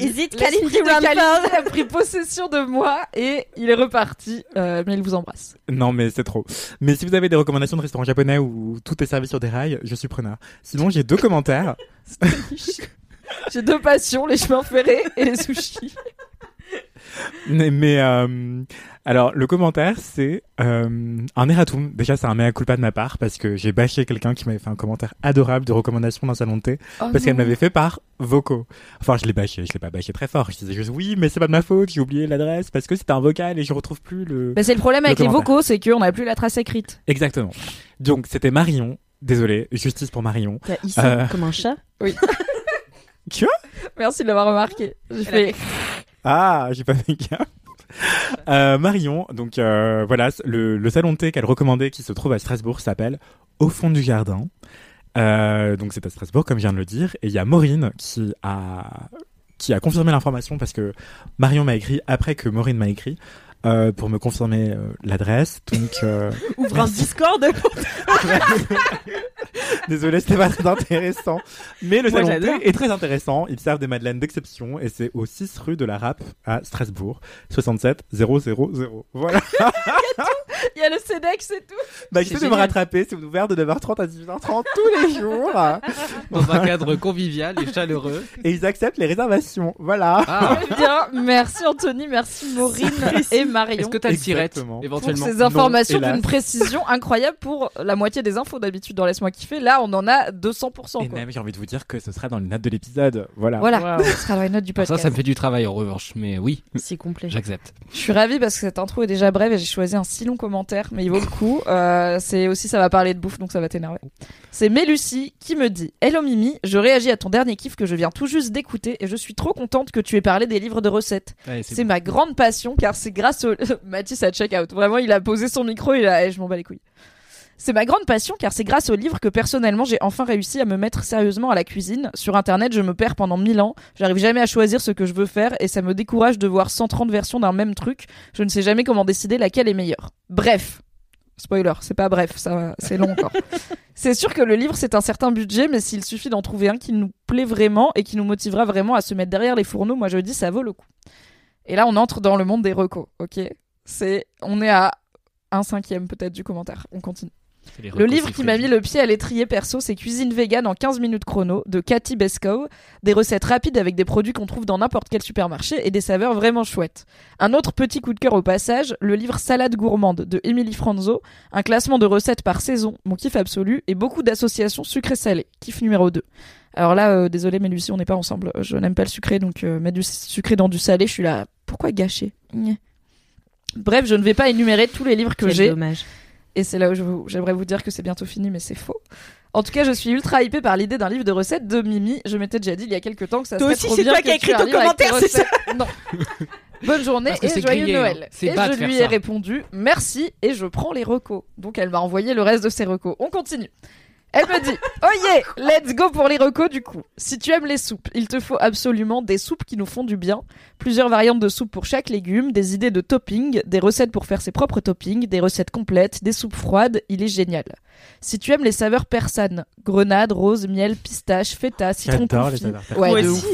Rampal Kalindi a pris possession de moi et il est reparti. Euh, mais il vous embrasse. Non, mais c'est trop. Mais si vous avez des recommandations de restaurants japonais où tout est servi sur des rails, je suis preneur. Sinon, j'ai deux commentaires. J'ai deux passions, les chemins ferrés et les sushis. Mais, mais, euh, alors, le commentaire, c'est euh, un erratum. Déjà, c'est un mea culpa de ma part parce que j'ai bâché quelqu'un qui m'avait fait un commentaire adorable de recommandation d'un salon de thé Oh parce qu'elle m'avait fait par vocaux. Enfin, je l'ai bâché, je l'ai pas bâché très fort. Je disais juste oui, mais c'est pas de ma faute, j'ai oublié l'adresse parce que c'était un vocal et je retrouve plus le. Bah, c'est le problème Le avec les vocaux, c'est qu'on n'a plus la trace écrite. Exactement. Donc, c'était Marion. Désolé, justice pour Marion. T'as hissé Euh. comme un chat? Merci de l'avoir remarqué. J'ai fait. Ah, j'ai pas fait gaffe. Euh, Marion, donc euh, voilà, le, salon de thé qu'elle recommandait qui se trouve à Strasbourg s'appelle Au fond du jardin. Euh, donc c'est à Strasbourg, comme je viens de le dire. Et il y a Maureen qui a qui a confirmé l'information parce que Marion m'a écrit après que Maureen m'a écrit euh, pour me confirmer euh, l'adresse. Donc euh, Ouvre un Discord. désolé, c'était pas très intéressant. Mais le Moi, salon thé est très intéressant. Ils servent des madeleines d'exception et c'est au 6 rue de la Rape à Strasbourg, 67 000. Voilà. Il y a le CEDEX et tout. Bah, C'est essayez de me rattraper, c'est ouvert de 9h30 à 18h30 tous les jours. Dans un cadre convivial et chaleureux. Et ils acceptent les réservations. Voilà. Ah, Très bien. Merci Anthony, merci Maureen et Marion. Est-ce que t'as le sirette Exactement. pour éventuellement ces informations d'une précision incroyable pour la moitié des infos d'habitude dans Laisse-moi kiffer. Là, on en a 200%. Et Quoi. même, j'ai envie de vous dire que ce sera dans les notes de l'épisode. Voilà. Voilà, ce sera dans les notes du Alors podcast. Ça, ça me fait du travail en revanche, mais oui, C'est complet. j'accepte. Je suis ravie parce que cette intro est déjà brève et j'ai choisi un si long commentaire, mais il vaut le coup. Euh, c'est aussi, ça va parler de bouffe, donc ça va t'énerver. C'est Mélucie qui me dit Hello Mimi, je réagis à ton dernier kiff que je viens tout juste d'écouter et je suis trop contente que tu aies parlé des livres de recettes. C'est ma grande passion car c'est grâce Mathis a check out. Vraiment, il a posé son micro et il a. je m'en bats les couilles. C'est ma grande passion car c'est grâce au livre que personnellement j'ai enfin réussi à me mettre sérieusement à la cuisine. Sur internet, je me perds pendant mille ans. J'arrive jamais à choisir ce que je veux faire et ça me décourage de voir 130 versions d'un même truc. Je ne sais jamais comment décider laquelle est meilleure. Bref. Spoiler, c'est pas bref, ça c'est long encore. c'est sûr que le livre c'est un certain budget, mais s'il suffit d'en trouver un qui nous plaît vraiment et qui nous motivera vraiment à se mettre derrière les fourneaux, moi je dis ça vaut le coup. Et là on entre dans le monde des recos, ok? C'est, on est à un cinquième peut-être du commentaire. On continue. Le livre qui m'a mis le pied à l'étrier perso, c'est Cuisine vegan en 15 minutes chrono de Cathy Beskow. Des recettes rapides avec des produits qu'on trouve dans n'importe quel supermarché et des saveurs vraiment chouettes. Un autre petit coup de cœur au passage, le livre Salade gourmande de Emily Franzo. Un classement de recettes par saison, mon kiff absolu, et beaucoup d'associations sucré-salé. Kiff numéro 2. Alors là, euh, désolé, mais Lucie, on n'est pas ensemble. Je n'aime pas le sucré, donc euh, mettre du sucré dans du salé, je suis là. Pourquoi gâcher. Bref, je ne vais pas énumérer tous les livres que j'ai. dommage. Et c'est là où vous- j'aimerais vous dire que c'est bientôt fini, mais c'est faux. En tout cas, je suis ultra hypée par l'idée d'un livre de recettes de Mimi. Je m'étais déjà dit il y a quelques temps que ça Toi serait aussi, trop c'est bien toi que qui as écrit ton commentaire, c'est recettes. Non. Bonne journée et c'est joyeux grillé, hein. Noël. C'est Et je lui ai ça. répondu merci et je prends les recos. Donc elle m'a envoyé le reste de ses recos. On continue. Elle me dit Oh yeah, let's go pour les recos du coup. Si tu aimes les soupes, il te faut absolument des soupes qui nous font du bien. Plusieurs variantes de soupes pour chaque légume, des idées de topping, des recettes pour faire ses propres toppings, des recettes complètes, des soupes froides, il est génial. Si tu aimes les saveurs persanes, grenade, rose, miel, pistache, feta, citron J'adore les confit. saveurs persanes. Ouais, Moi de ouf.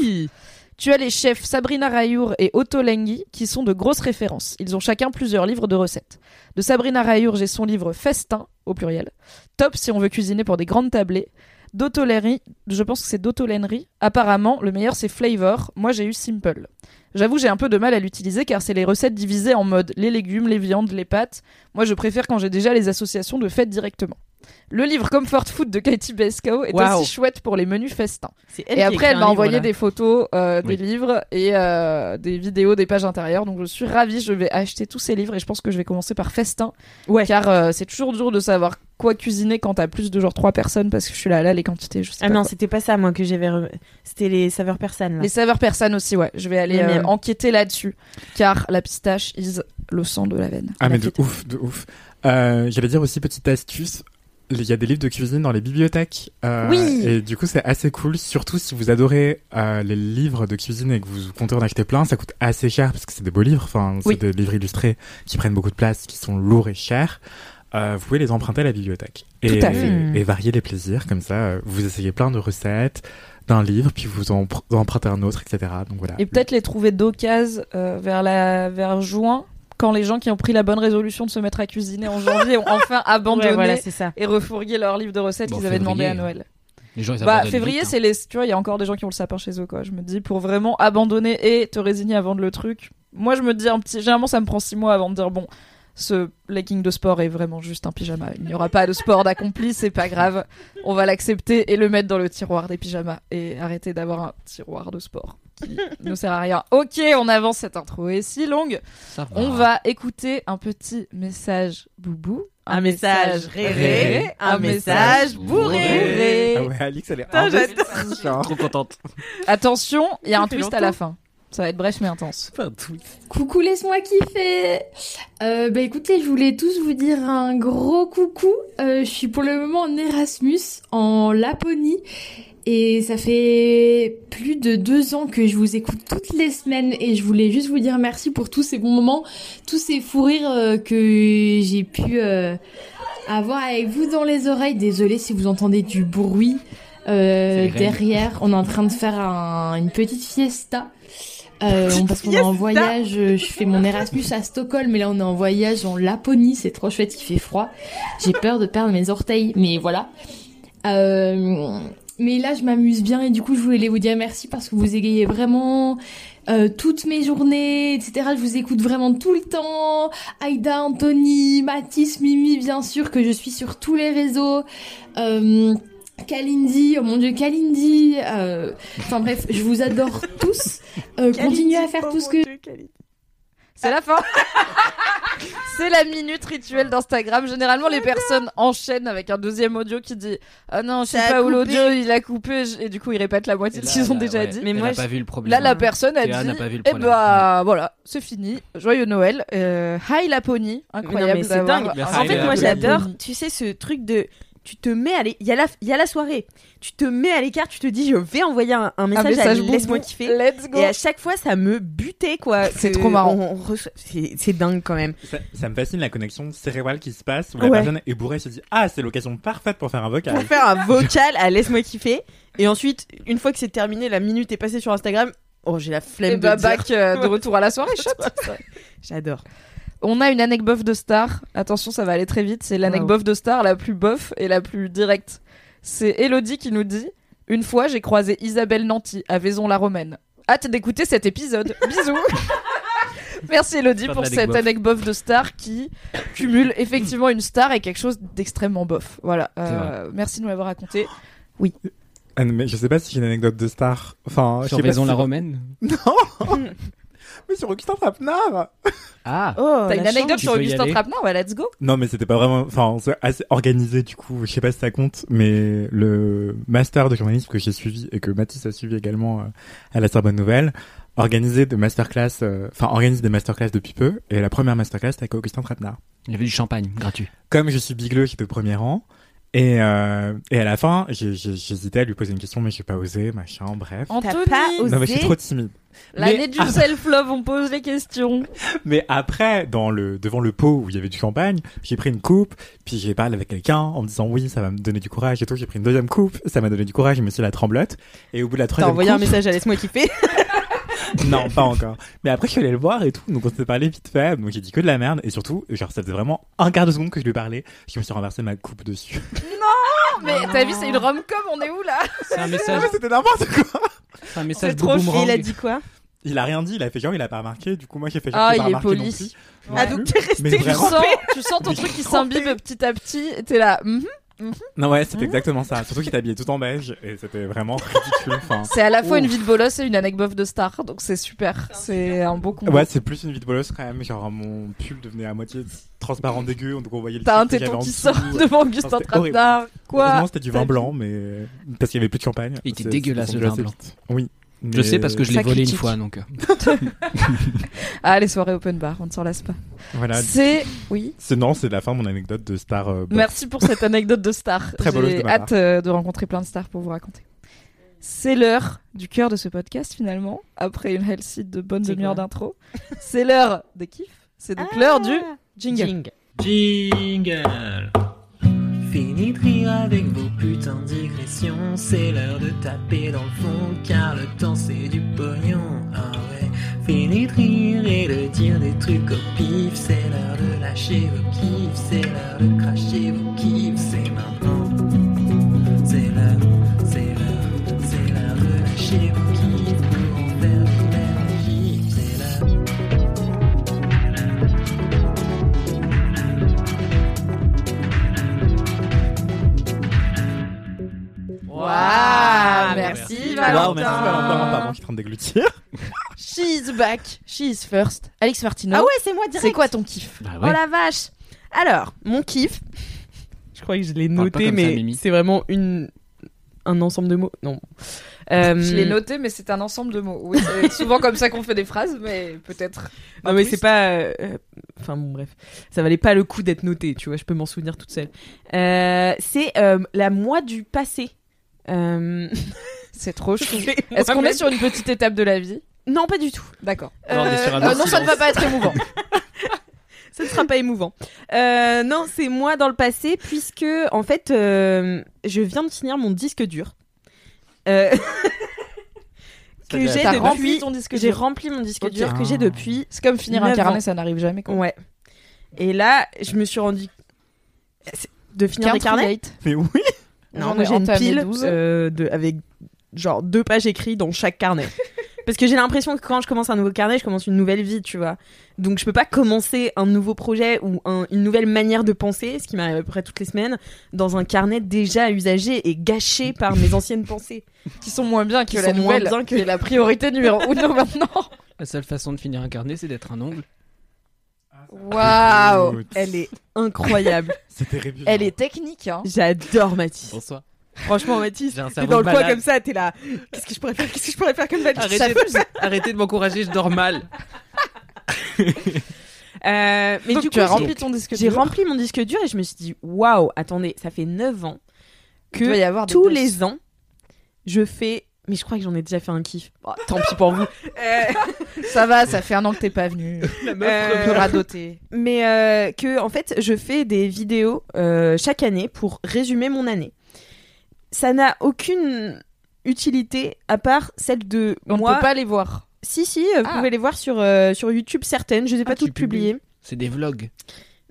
Tu as les chefs Sabrina Rayour et Otto Lengi qui sont de grosses références. Ils ont chacun plusieurs livres de recettes. De Sabrina Rayour, j'ai son livre Festin, au pluriel. Top si on veut cuisiner pour des grandes tablées. D'Otto je pense que c'est d'Otto. Apparemment, le meilleur c'est Flavor. Moi, j'ai eu Simple. J'avoue, j'ai un peu de mal à l'utiliser car c'est les recettes divisées en mode les légumes, les viandes, les pâtes. Moi, je préfère quand j'ai déjà les associations de faites directement. Le livre Comfort Food de Katie Beskow est aussi chouette pour les menus festins. C'est Et après, elle m'a envoyé des photos euh, des Oui. livres et euh, des vidéos des pages intérieures. Donc je suis ravie, je vais acheter tous ces livres et je pense que je vais commencer par Festin. Ouais. Car euh, c'est toujours dur de savoir quoi cuisiner quand t'as plus de genre trois personnes parce que je suis là, là, les quantités, je sais Ah pas non, c'était pas ça, moi, que j'avais. re- C'était les saveurs persanes. là. Les saveurs persanes aussi, ouais. Je vais aller euh, enquêter là-dessus. Car la pistache is le sang de la veine. Ah, La mais de ouf, de ouf. Euh, J'allais dire aussi, petite astuce, il y a des livres de cuisine dans les bibliothèques. euh, Oui. Et du coup, c'est assez cool, surtout si vous adorez euh, les livres de cuisine et que vous comptez en acheter plein, ça coûte assez cher parce que c'est des beaux livres, enfin, c'est Oui. des livres illustrés qui prennent beaucoup de place, qui sont lourds et chers. Euh, vous pouvez les emprunter à la bibliothèque. Et, Tout à fait. et varier les plaisirs, comme ça, vous essayez plein de recettes d'un livre, puis vous en pr- empruntez un autre, etc. Donc voilà. Et peut-être les trouver d'occasion vers la vers juin quand les gens qui ont pris la bonne résolution de se mettre à cuisiner en janvier ont enfin abandonné Ouais, voilà, c'est ça. et refourguer leur livre de recettes Bon, qu'ils avaient demandé à Noël. Les gens, ils Bah abandonnent février vite, hein. c'est les tu vois il y a encore des gens qui ont le sapin chez eux quoi. Je me dis pour vraiment abandonner et te résigner à vendre le truc. Moi je me dis un petit généralement ça me prend six mois avant de dire bon ce legging de sport est vraiment juste un pyjama. Il n'y aura pas de sport d'accompli, c'est pas grave. On va l'accepter et le mettre dans le tiroir des pyjamas et arrêter d'avoir un tiroir de sport qui ne sert à rien. Ok, on avance cette intro est si longue. Ça On va écouter un petit message boubou. Un message réré, un message bourré. Ah ouais, Alix, elle est Putain, genre. Trop contente. Attention, il y a un twist à la fin. Ça va être bref mais intense. Coucou, laisse-moi kiffer. Euh, bah écoutez, je voulais tous vous dire un gros coucou. Euh, je suis pour le moment en Erasmus, en Laponie. Et ça fait plus de deux ans que je vous écoute toutes les semaines et je voulais juste vous dire merci pour tous ces bons moments, tous ces fous rires euh, que j'ai pu euh, avoir avec vous dans les oreilles. Désolée si vous entendez du bruit euh, derrière. On est en train de faire un- une petite fiesta. Euh, parce qu'on est en voyage, je fais mon Erasmus à Stockholm, mais là on est en voyage en Laponie, c'est trop chouette, il fait froid. J'ai peur de perdre mes orteils, mais voilà. Euh, mais là je m'amuse bien et du coup je voulais vous dire merci parce que vous égayez vraiment euh, toutes mes journées, etc. Je vous écoute vraiment tout le temps. Aïda, Anthony, Mathis, Mimi, bien sûr que je suis sur tous les réseaux. Euh, Kalindi, oh mon dieu, Kalindi. euh, Enfin bref, je vous adore tous. Euh, continuez à faire tout ce que C'est la fin. c'est la minute rituelle d'Instagram. Généralement, les personnes enchaînent avec un deuxième audio qui dit Ah non, je sais Ça a pas où coupé. l'audio il a coupé. Et du coup, ils répètent la moitié de ce qu'ils ont déjà dit. Mais Mais moi, moi, je- pas vu le problème. Là, la personne a Théa dit pas vu le Eh problème. bah, voilà, c'est fini. Joyeux Noël. Euh, hi Laponie. Mais non, Incroyable. mais c'est d'avoir dingue. En fait, moi, Laponie. j'adore, tu sais, ce truc de. Tu te mets à il y a la il y a la soirée. Tu te mets à l'écart, tu te dis je vais envoyer un, un Un message, message laisse-moi kiffer. Let's go. Et à chaque fois, ça me butait quoi. C'est trop marrant. C'est dingue quand même. Ça, ça me fascine la connexion cérébrale qui se passe où la Ouais. personne est bourrée et se dit ah c'est l'occasion parfaite pour faire un vocal. Pour faire un vocal à laisse-moi kiffer. Et ensuite, une fois que c'est terminé, la minute est passée sur Instagram. Oh, j'ai la flemme Et de bah, dire. back euh, de retour à la soirée. J'adore. On a une anecdote de star. Attention, ça va aller très vite. C'est l'anecdote de star la plus bof et la plus directe. C'est Elodie qui nous dit Une fois, j'ai croisé Isabelle Nanty à Vaison-la-Romaine. Hâte d'écouter cet épisode. Bisous. Merci Elodie pour cette anecdote. de star qui cumule effectivement une star et quelque chose d'extrêmement bof. Voilà. Euh, merci de nous l'avoir raconté. Ah, non, mais je sais pas si j'ai une anecdote de star. Enfin, je Sur sais pas Vaison si- la Romaine Non Mais sur Augustin Trapenard Ah Oh, T'as une anecdote sur Augustin Trapenard? Ouais, let's go. Non, mais c'était pas vraiment. Enfin, c'est assez organisé du coup. Je sais pas si ça compte, mais le master de journalisme que j'ai suivi et que Mathis a suivi également euh, à la Sorbonne Nouvelle organisait de masterclass. euh, Enfin, organise des masterclass depuis peu. Et la première masterclass c'était avec Augustin Trapenard. Il y avait du champagne gratuit. Comme je suis bigleux, j'étais au premier rang. Et, euh, et à la fin, j'ai- j'ai- j'hésitais à lui poser une question, mais j'ai pas osé, machin, bref. Anthony, pas osé Non, mais je suis trop timide. l'année du self-love, on pose les questions. Mais après, dans le, devant le pot où il y avait du champagne, j'ai pris une coupe, puis j'ai parlé avec quelqu'un en me disant oui, ça va me donner du courage et tout. J'ai pris une deuxième coupe, ça m'a donné du courage, je me suis la tremblote. Et au bout de la T'as troisième envoyé un coupe, message à laisse-moi kiffer. non, pas encore. Mais après, je suis allé le voir et tout, donc on s'est parlé vite fait, donc j'ai dit que de la merde, et surtout, genre, ça faisait vraiment un quart de seconde que je lui parlais, je me suis renversé ma coupe dessus. Mais t'as vu, c'est une rom-com, on est où là C'est un Non, message, c'était n'importe quoi! c'est un message C'est trop boomerang. il a dit quoi Il a rien dit, il a fait genre, il a pas remarqué, du coup, moi j'ai fait genre, Ah, il est non poli. Ah, donc t'es resté tu sens, tu sens ton truc qui s'imbibe petit à petit, et t'es là. Non, ouais, c'était exactement ça. Surtout qu'il était habillé tout en beige, et c'était vraiment ridicule, enfin. C'est à la fois Ouf. une vie de bolos et une anecdote de star, donc c'est super. C'est un beau combo. Ouais, c'est plus une vie de bolos quand même. Genre, mon pull devenait à moitié transparent dégueu, donc on voyait le T'as un téton qui sort devant Augustin. Trapenard. Quoi Heureusement, c'était du vin blanc, mais parce qu'il y avait plus de champagne. Il était dégueulasse, le vin blanc. vite. Je sais parce que je l'ai volé une fois, donc. euh. Ah, les soirées open bar, on ne s'en lasse pas. Voilà. C'est. Oui. C'est non, c'est la fin de mon anecdote de star. euh. Merci pour cette anecdote de star. Très J'ai hâte euh, de rencontrer plein de stars pour vous raconter. C'est l'heure du cœur de ce podcast finalement, après une healthy de demi-heures quoi d'intro. C'est l'heure des kiffs. C'est donc l'heure du jingle. Jingle Fini rire avec vos putains de digressions. C'est l'heure de taper dans le fond Car le temps c'est du pognon. Ah ouais. Fini de rire et de dire des trucs au pif. C'est l'heure de lâcher vos kiffs. C'est l'heure de Waouh, merci Merci. Waouh, merci Valentin. Valentin, pardon, je suis en train de déglutir. She's back, she's first. Alex Martino, Ah ouais, c'est moi direct. c'est quoi ton kiff Bah Oh la vache Alors, mon kiff. Je crois que je l'ai noté, ça, mais Mimi. c'est vraiment une un ensemble de mots. Non. Euh, Je l'ai noté, mais c'est un ensemble de mots. Oui, c'est souvent comme ça qu'on fait des phrases, mais peut-être. Non mais c'est pas. euh, Enfin bon bref, ça valait pas le coup d'être noté. Tu vois, je peux m'en souvenir toute seule. Euh, c'est euh, la moi du passé. Euh... C'est trop chou. Est-ce qu'on est sur une petite étape de la vie? Non, pas du tout. D'accord. Non, Euh, autre non, ça ne va pas être émouvant. Ça ne sera pas émouvant. Euh, non, c'est moi dans le passé, puisque en fait, euh, je viens de finir mon disque dur. Euh, que j'ai depuis. ton disque J'ai rempli mon disque dur que j'ai depuis. C'est comme finir un carnet, ans. ça n'arrive jamais. Quoi. Ouais. Et là, je me suis rendu. C'est- De finir des carnets. Mais oui. Non, moi ai j'ai une pile 12. euh, de, avec genre deux pages écrites dans chaque carnet. Parce que j'ai l'impression que quand je commence un nouveau carnet, je commence une nouvelle vie, tu vois. Donc je peux pas commencer un nouveau projet ou un- une nouvelle manière de penser, ce qui m'arrive à peu près toutes les semaines, dans un carnet déjà usagé et gâché par mes anciennes pensées. Qui sont moins bien que Qui la sont moins nouvelle, bien que- qui est la priorité numéro uno maintenant. La seule façon de finir un carnet, c'est d'être un ongle. Waouh Elle est incroyable. C'est terrible. Elle est technique, hein. J'adore Mathis. Bonsoir. Franchement, Mathis, J'ai un t'es dans le coin comme ça, t'es là. Qu'est-ce que je pourrais faire Qu'est-ce que je pourrais faire comme Mathis? Arrêtez, de, arrêtez de m'encourager, je dors mal. Euh, mais Donc du tu coup, as j'ai- rempli ton disque J'ai dur. rempli mon disque dur et je me suis dit, waouh, attendez, ça fait 9 ans que tous les ans, je fais. Mais je crois que j'en ai déjà fait un kiff. Oh, tant pis pour vous. Euh, Ça va, ça fait un an que t'es pas venu. Euh, On peut radoter. mais euh, que, en fait, je fais des vidéos euh, chaque année pour résumer mon année. Ça n'a aucune utilité à part celle de On moi. ne peut pas les voir. Si, si, euh, vous Ah. pouvez les voir sur, euh, sur YouTube, certaines. Je les ai pas Ah, tu toutes publiées. C'est des vlogs.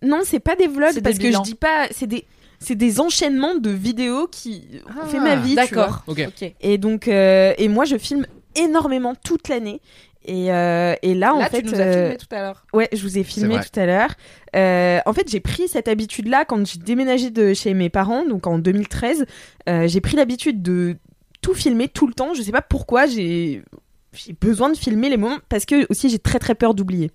Non, c'est pas des vlogs parce des que je dis pas. C'est des, c'est des enchaînements de vidéos qui ont fait Ah, ma vie. tu vois. D'accord. Ok. Ok. Et donc, euh, et moi, je filme énormément toute l'année. Et, euh, et là, en fait, tu nous as euh, filmé tout à l'heure. ouais, je vous ai filmé tout à l'heure. Euh, en fait, j'ai pris cette habitude-là quand j'ai déménagé de chez mes parents, donc en 2013. euh, j'ai pris l'habitude de tout filmer tout le temps. Je sais pas pourquoi. J'ai j'ai besoin de filmer les moments parce que aussi j'ai très très peur d'oublier.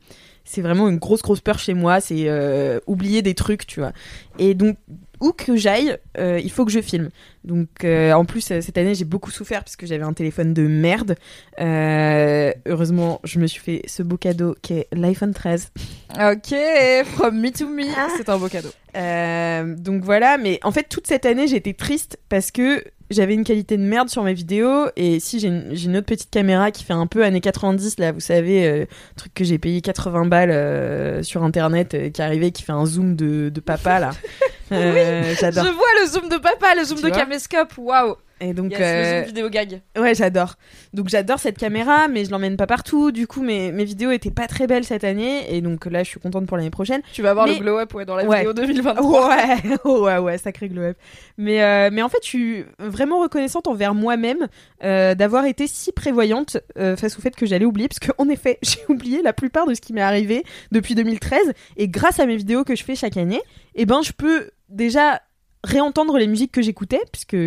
C'est vraiment une grosse grosse peur chez moi. C'est euh, oublier des trucs, tu vois. Et donc où que j'aille, euh, il faut que je filme. Donc euh, en plus euh, cette année j'ai beaucoup souffert parce que j'avais un téléphone de merde. Euh, heureusement je me suis fait ce beau cadeau qui est l'iPhone 13. Ok, from me to me. Ah. C'est un beau cadeau. Donc voilà, mais en fait toute cette année j'ai été triste parce que j'avais une qualité de merde sur mes vidéos et si j'ai une, j'ai une autre petite caméra qui fait un peu années 90 là, vous savez, euh, truc que j'ai payé 80 balles euh, sur internet euh, qui arrivait qui fait un zoom de, de papa là. Euh, J'adore. Je vois le zoom de papa, le zoom Tu de caméscope. Waouh. Et donc euh, vidéo gag. Ouais, j'adore. Donc j'adore cette caméra, mais je l'emmène pas partout. Du coup, mes, mes vidéos étaient pas très belles cette année, et donc là, je suis contente pour l'année prochaine. Tu vas voir Mais- le glow up ouais, dans la Ouais. vidéo 2023. Ouais, ouais, ouais, sacré glow up. Mais, euh, mais en fait, je suis vraiment reconnaissante envers moi-même euh, d'avoir été si prévoyante euh, face au fait que j'allais oublier, parce qu'en effet, j'ai oublié la plupart de ce qui m'est arrivé depuis 2013, et grâce à mes vidéos que je fais chaque année, eh ben, je peux déjà réentendre les musiques que j'écoutais, puisque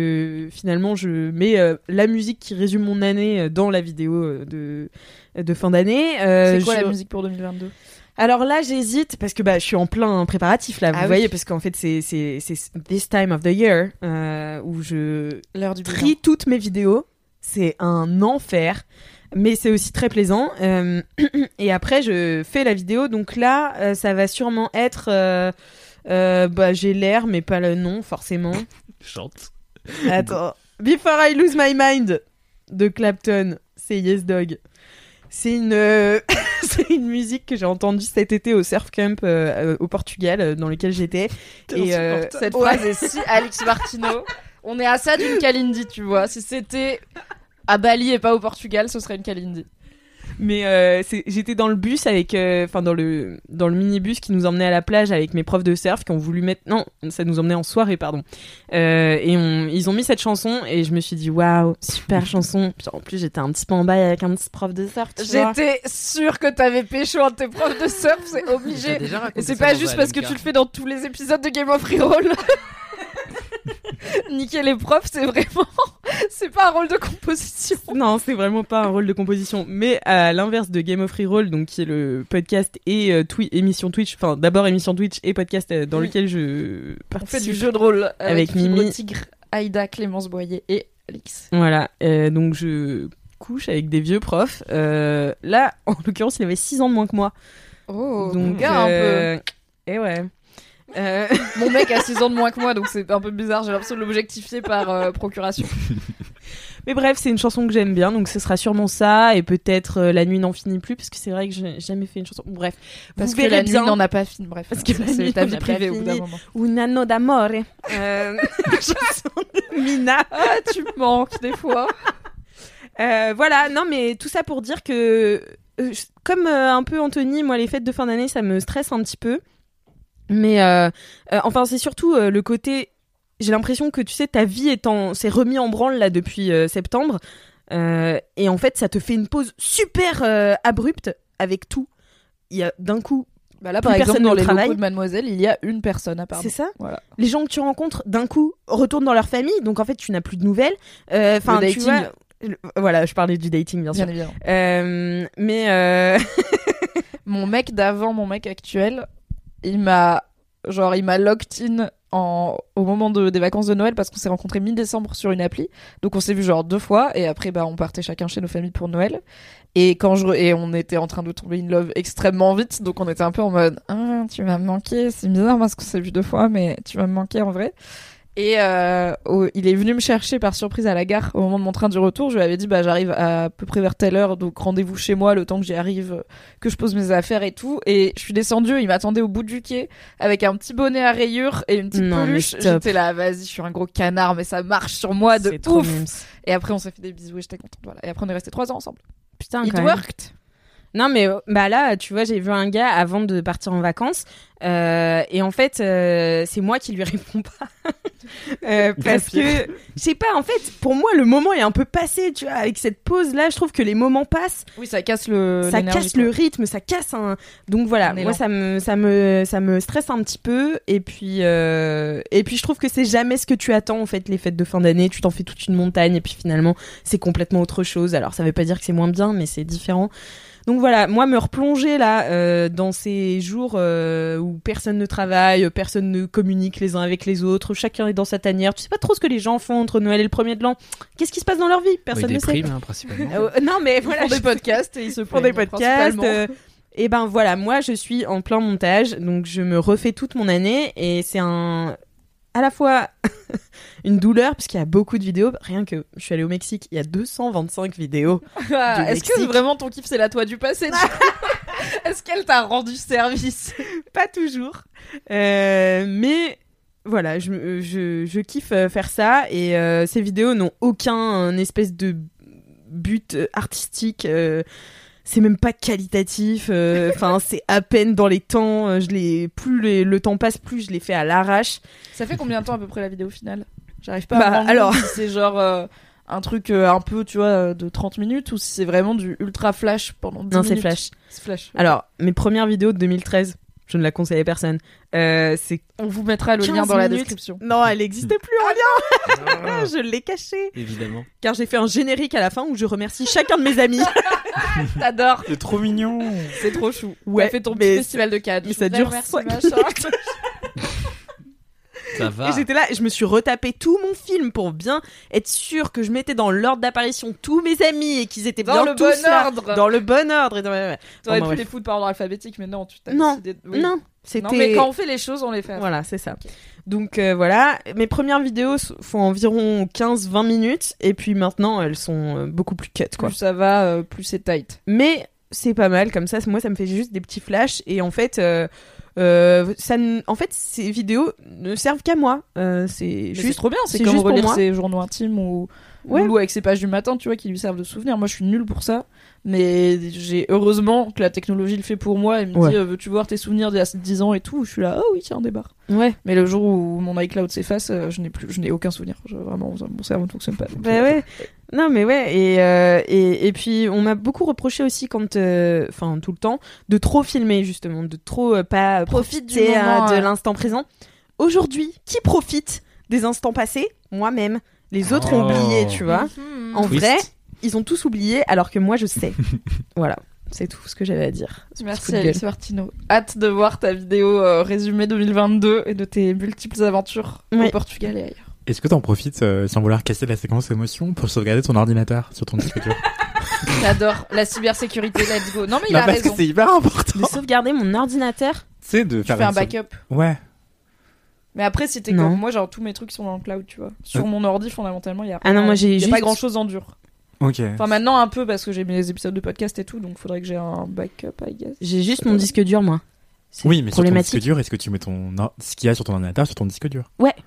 finalement, je mets euh, la musique qui résume mon année euh, dans la vidéo euh, de, de fin d'année. Euh, C'est quoi je- la musique pour 2022 alors là, j'hésite parce que bah, je suis en plein préparatif là, vous Ah oui. voyez, parce qu'en fait, c'est this time of the year euh, où je du bilan. trie toutes mes vidéos. C'est un enfer, mais c'est aussi très plaisant. Et après, je fais la vidéo, donc là, ça va sûrement être. Euh, bah, j'ai l'air, mais pas le nom forcément. Chante. Attends. Before I Lose My Mind de Clapton, c'est Yes Dog. C'est une, euh, c'est une musique que j'ai entendue cet été au surf camp euh, au Portugal, dans lequel j'étais. Et euh, Cette ouais. phrase est si Alex Martino. On est à ça d'une Kalindi, tu vois. Si c'était à Bali et pas au Portugal, ce serait une Kalindi. Mais euh, c'est- j'étais dans le bus avec, euh, enfin dans le dans le minibus qui nous emmenait à la plage avec mes profs de surf qui ont voulu mettre, non, ça nous emmenait en soirée, pardon. Euh, et on, ils ont mis cette chanson et je me suis dit waouh, super chanson. Puis en plus j'étais un petit peu en bail avec un petit prof de surf. J'étais sûre que t'avais pécho un de tes profs de surf, c'est obligé. Et c'est pas juste parce que tu le fais dans tous les épisodes de Game of Reroll. Niquer les profs, c'est vraiment. C'est pas un rôle de composition. Non, c'est vraiment pas un rôle de composition. Mais à l'inverse de Game of Reroll, donc qui est le podcast et euh, twi- émission Twitch, enfin d'abord émission Twitch et podcast euh, dans lequel je On participe. fait du jeu de rôle avec, Avec Mimi. Tigre, Aïda, Clémence Boyer et Alix. Voilà, euh, donc je couche avec des vieux profs. Euh, là, en l'occurrence, il avait 6 ans de moins que moi. Oh, donc, gars, un peu. euh, Et ouais. Euh, Mon mec a 6 ans de moins que moi, donc c'est un peu bizarre. J'ai l'impression de l'objectifier par euh, procuration. Mais bref, c'est une chanson que j'aime bien, donc ce sera sûrement ça, et peut-être euh, La nuit n'en finit plus, parce que c'est vrai que j'ai jamais fait une chanson. Bref, Parce vous que la nuit n'en a pas fini. Bref, Parce que c'est ta vie privée au bout d'un moment. Un anno d'amore. Euh, chanson de Mina. Ah, tu manques des fois. Euh, voilà, non, mais tout ça pour dire que, comme un peu Anthony, moi, les fêtes de fin d'année, ça me stresse un petit peu. Mais euh, euh, enfin, c'est surtout euh, le côté j'ai l'impression que tu sais ta vie est en s'est remis en branle là depuis euh, septembre Euh, et en fait ça te fait une pause super euh, abrupte avec tout. Il y a d'un coup, Bah là, Plus par exemple, personne dans ne les locaux de Mademoiselle, il y a une personne apparemment. c'est ça. Voilà. Les gens que tu rencontres d'un coup retournent dans leur famille, donc en fait tu n'as plus de nouvelles. Euh, Enfin, Le tu dating. vois. le- Voilà, je parlais du dating bien sûr. Bien. Euh, mais euh, Mon mec d'avant, mon mec actuel, il m'a genre il m'a locked in en, au moment de, des vacances de Noël parce qu'on s'est rencontrés mi-décembre sur une appli. Donc on s'est vu genre deux fois et après bah on partait chacun chez nos familles pour Noël. Et quand je et on était en train de tomber in love extrêmement vite, donc on était un peu en mode ah tu vas me manquer, c'est bizarre parce qu'on s'est vu deux fois mais tu vas me manquer en vrai. Et euh, au- il est venu me chercher par surprise à la gare au moment de mon train du retour. Je lui avais dit bah j'arrive à peu près vers telle heure, donc rendez-vous chez moi le temps que j'y arrive, que je pose mes affaires et tout. Et je suis descendue, il m'attendait au bout du quai avec un petit bonnet à rayures et une petite Non, peluche. J'étais là, vas-y, je suis un gros canard, mais ça marche sur moi de ouf. Et après on s'est fait des bisous et j'étais contente. Voilà. Et après on est resté trois ans ensemble. Putain, It quand même. worked. Non, mais bah là, tu vois, j'ai vu un gars avant de partir en vacances, euh, et en fait, euh, c'est moi qui lui réponds pas, Euh, parce que je sais pas. En fait, pour moi, le moment est un peu passé, tu vois. Avec cette pause là, je trouve que les moments passent, Oui, ça casse le. ça casse quoi. le rythme, ça casse un. Donc voilà, Un moi ça me ça me ça me stresse un petit peu, et puis euh, et puis je trouve que c'est jamais ce que tu attends en fait les fêtes de fin d'année. Tu t'en fais toute une montagne, et puis finalement c'est complètement autre chose. Alors ça veut pas dire que c'est moins bien, mais c'est différent. Donc voilà, moi me replonger là euh, dans ces jours euh, où personne ne travaille, personne ne communique les uns avec les autres, chacun est dans sa tanière. Tu sais pas trop ce que les gens font entre Noël et le premier de l'an. Qu'est-ce qui se passe dans leur vie? Personne Oui, ne des sait. primes, hein, principalement. Euh, non mais Ils voilà, font des podcasts et ils se pour des podcasts. euh, et ben voilà, moi je suis en plein montage, donc je me refais toute mon année et c'est un à la fois une douleur parce qu'il y a beaucoup de vidéos. Rien que je suis allée au Mexique, il y a 225 vidéos. Ah, Est-ce que vraiment ton kiff c'est la toi du passé Est-ce qu'elle t'a rendu service? Pas toujours, Euh, mais voilà, je, je, je kiffe euh, faire ça et euh, ces vidéos n'ont aucun espèce de but artistique. euh, c'est même pas qualitatif. euh, Enfin, c'est à peine dans les temps. euh, Je les, plus les- le temps passe, plus je les fais à l'arrache. Ça fait combien de temps à peu près la vidéo finale? J'arrive pas Bah, à me rendre alors- si c'est genre euh, un truc euh, un peu, tu vois, de 30 minutes ou si c'est vraiment du ultra flash pendant 10 Non, c'est minutes. flash. C'est flash. Alors, mes premières vidéos de 2013, je ne la conseille à personne. Euh, c'est on vous mettra le 15 lien dans la minutes. description. non, elle n'existait plus en lien. je l'ai cachée. Évidemment. Car j'ai fait un générique à la fin où je remercie chacun de mes amis. T'adores, C'est trop mignon. c'est trop chou. Ouais, T'as fait ton mais petit festival de Cannes. mais Je ça dure machin. Ça va. Et j'étais là, et je me suis retapé tout mon film pour bien être sûr que je mettais dans l'ordre d'apparition tous mes amis et qu'ils étaient Dans bien le tous bon là, ordre. Dans le bon ordre. Et dans- ouais, ouais. T'aurais Bon, bah, pu bref. les foutre par ordre alphabétique, mais non, tu t'as Non, décidé. de- oui. Non, c'était. Non, mais quand on fait les choses, on les fait. Voilà, c'est ça. Donc euh, voilà, mes premières vidéos font environ 15-20 minutes et puis maintenant elles sont euh, beaucoup plus cut quoi. Plus ça va, euh, plus c'est tight. Mais c'est pas mal comme ça, moi ça me fait juste des petits flashs et en fait euh, euh, ça en fait ces vidéos ne servent qu'à moi. Euh, c'est juste trop bien, c'est comme relire moi. ses journaux intimes ou Ouais. Loulou avec ses pages du matin, tu vois, qui lui servent de souvenir. Moi, je suis nulle pour ça, mais j'ai heureusement que la technologie le fait pour moi. Elle me Ouais. dit, euh, veux-tu voir tes souvenirs d'il y a 10 ans et tout Je suis là, oh oui, tiens, débarque. ouais. Mais le jour où mon iCloud s'efface, euh, je n'ai plus, je n'ai aucun souvenir. Je- vraiment, mon cerveau ne fonctionne pas. Bah euh, ouais. Non mais ouais et euh, et, et puis on m'a beaucoup reproché aussi quand euh, enfin tout le temps de trop filmer justement de trop euh, pas du profiter, moment, euh, de l'instant présent. Aujourd'hui, qui profite des instants passés? Moi-même. Les autres ont oublié, tu vois. Mhm. En Twist. vrai, ils ont tous oublié alors que moi je sais. voilà, c'est tout ce que j'avais à dire. Merci. Alice Martino. Hâte de voir ta vidéo euh, résumée 2022 et de tes multiples aventures Oui. au Portugal et ailleurs. Est-ce que t'en profites, euh, sans vouloir casser la séquence émotion, pour sauvegarder ton ordinateur sur ton disque dur J'adore la cybersécurité, let's go. Non mais il Non, a parce raison. que c'est hyper important. De sauvegarder mon ordinateur C'est de Tu faire fais un backup. Ouais. Mais après, Non. comme moi, genre tous mes trucs sont dans le cloud, tu vois. Sur mon ordi, fondamentalement, il y a, Ah non, moi, j'ai y a juste- pas grand chose en dur. Ok. Enfin, maintenant un peu parce que j'ai mes épisodes de podcast et tout, donc faudrait que j'ai un backup, I guess. J'ai juste mon disque dur, moi. Oui, mais sur ton disque problématique. dur, est-ce que tu mets ton ce qu'il y a sur ton ordinateur sur ton disque dur? Ouais. Ah,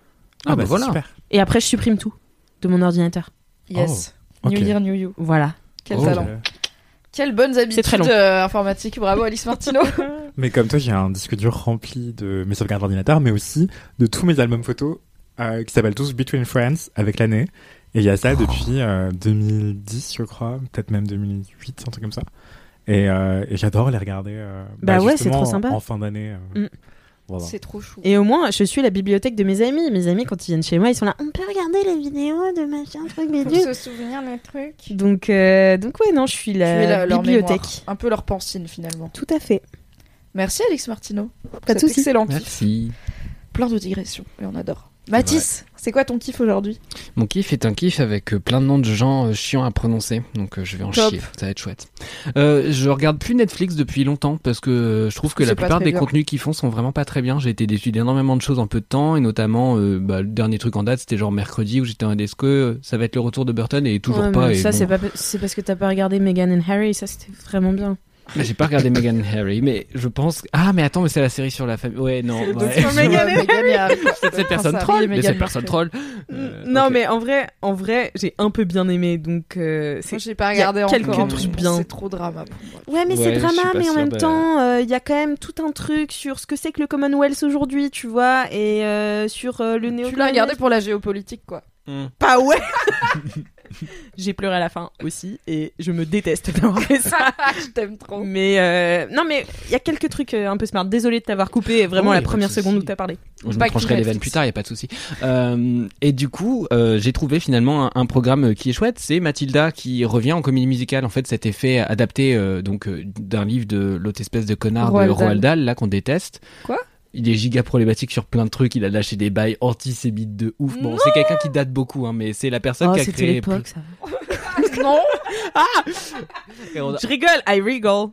Ah, bah bah, voilà. Super. Et après, je supprime tout de mon ordinateur. Yes. ok. New Year, New You. Voilà. Quel Oh. talent. Euh, Quelles bonnes habitudes très long. euh, informatiques. Bravo Alice Martino. Mais comme toi, j'ai un disque dur rempli de mes sauvegardes d'ordinateur, mais aussi de tous mes albums photos euh, qui s'appellent tous Between Friends avec l'année. Et il y a ça depuis euh, 2010, je crois, peut-être même 2008, un truc comme ça. Et, euh, et j'adore les regarder. euh, Bah ouais, c'est trop sympa. En, en fin d'année. euh, Mm. Voilà. C'est trop chou. Et au moins, je suis la bibliothèque de mes amis. Mes amis, quand ils viennent chez moi, ils sont là. On peut regarder les vidéos de machin, truc, bidule. se souvenir le truc. Donc, euh, donc ouais, non, je suis la bibliothèque. mémoire. Un peu leur pensine finalement. Tout à fait. Merci Alex Martino. pour Pas de cet soucis. Excellent. Merci. Plein de digressions et on adore. Mathis, c'est quoi ton kiff aujourd'hui? Mon kiff est un kiff avec euh, plein de noms de gens euh, chiants à prononcer, donc euh, je vais en Top. chier, ça va être chouette. Euh, je regarde plus Netflix depuis longtemps parce que je trouve que la plupart des bien. contenus qu'ils font sont vraiment pas très bien. J'ai été déçu d'énormément de choses en peu de temps et notamment bah, le dernier truc en date c'était genre mercredi où j'étais en est-ce que euh, ça va être le retour de Burton et toujours Ouais, pas. et ça, bon. c'est pas, c'est parce que t'as pas regardé Meghan and Harry. Ça, c'était vraiment bien. Mais J'ai pas regardé Meghan et Harry, mais je pense. Ah mais attends, mais c'est la série sur la famille. Ouais non. Ouais. Meghan et cette personne troll, mais cette personne troll. Euh, non, mais en vrai, en vrai, j'ai un peu bien aimé. Donc, euh, c'est. Moi j'ai pas regardé quelques encore. trucs mais bien. C'est trop drama pour moi. Ouais, mais Ouais, c'est drama, mais en même temps, euh, il y a quand même tout un truc sur ce que c'est que le Commonwealth aujourd'hui, tu vois, et euh, sur le néo Tu l'as regardé pour la géopolitique quoi. Hmm. Pas ouais J'ai pleuré à la fin aussi, et je me déteste d'avoir fait ça. je t'aime trop. Mais euh, non, mais il y a quelques trucs euh, un peu smart. Désolé de t'avoir coupé vraiment Oh, la première seconde où t'as parlé. Je me que trancherai les veines plus tard, y a pas de souci. Euh, et du coup, euh, j'ai trouvé finalement un, un programme qui est chouette. C'est Mathilda qui revient en comédie musicale. En fait, c'était fait adapté euh, donc d'un livre de l'autre espèce de connard Roald de. Roald Dahl, là qu'on déteste. Quoi? Il est giga problématique sur plein de trucs. Il a lâché des bails antisémites de ouf. Bon, c'est quelqu'un qui date beaucoup, hein, mais c'est la personne Oh, qui a c'était créé. l'époque, ça non. Et on a- Je rigole, I rigole.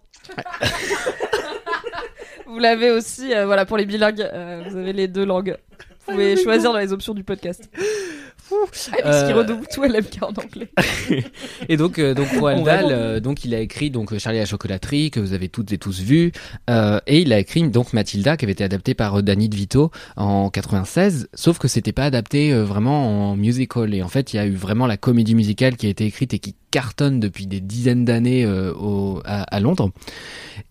Vous l'avez aussi, euh, voilà, pour les bilingues, euh, vous avez les deux langues. Vous pouvez choisir dans les options du podcast. Alex qui Euh, redouble tout LMK en anglais. Et donc, euh, donc Roald Dahl, euh, donc il a écrit donc Charlie et la chocolaterie que vous avez toutes et tous vu, euh, et il a écrit donc Mathilda qui avait été adapté par euh, Danny DeVito en 96, sauf que c'était pas adapté euh, vraiment en musical. Et en fait, il y a eu vraiment la comédie musicale qui a été écrite et qui cartonne depuis des dizaines d'années euh, au, à, à Londres.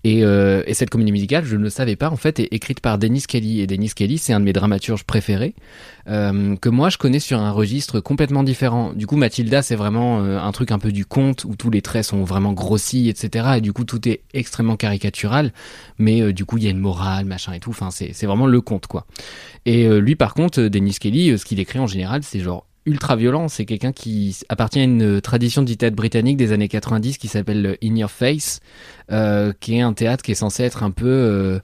Et, euh, et cette comédie musicale, je ne le savais pas, en fait, est écrite par Dennis Kelly. Et Dennis Kelly, c'est un de mes dramaturges préférés, euh, que moi je connais sur un registre complètement différent. Du coup, Mathilda, c'est vraiment euh, un truc un peu du conte où tous les traits sont vraiment grossis, etc. Et du coup, tout est extrêmement caricatural, mais euh, du coup, il y a une morale, machin et tout. Enfin, c'est vraiment le conte, quoi. Et euh, lui, par contre, Dennis Kelly, ce qu'il écrit en général, c'est genre ultra violent. C'est quelqu'un qui appartient à une tradition du théâtre britannique des années 90 qui s'appelle In Your Face, qui est un théâtre qui est censé être un peu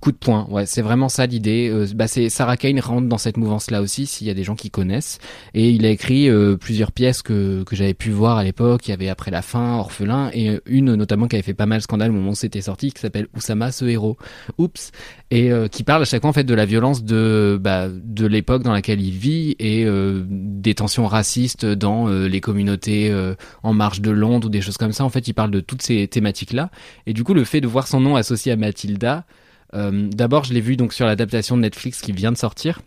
coup de poing. Ouais, c'est vraiment ça l'idée. Euh, bah, c'est Sarah Kane rentre dans cette mouvance-là aussi, s'il y a des gens qui connaissent. Et il a écrit euh, plusieurs pièces que, que j'avais pu voir à l'époque. Il y avait Après la fin, Orphelin, et euh, une notamment qui avait fait pas mal scandale au moment où c'était sorti, qui s'appelle Oussama, ce héros. Oups. Et euh, qui parle à chaque fois en fait de la violence de bah, de l'époque dans laquelle il vit et euh, des tensions racistes dans euh, les communautés en marge de Londres ou des choses comme ça. En fait, il parle de toutes ces thématiques-là. Et du coup, le fait de voir son nom associé à Mathilda, d'abord, je l'ai vu donc sur l'adaptation de Netflix qui vient de sortir.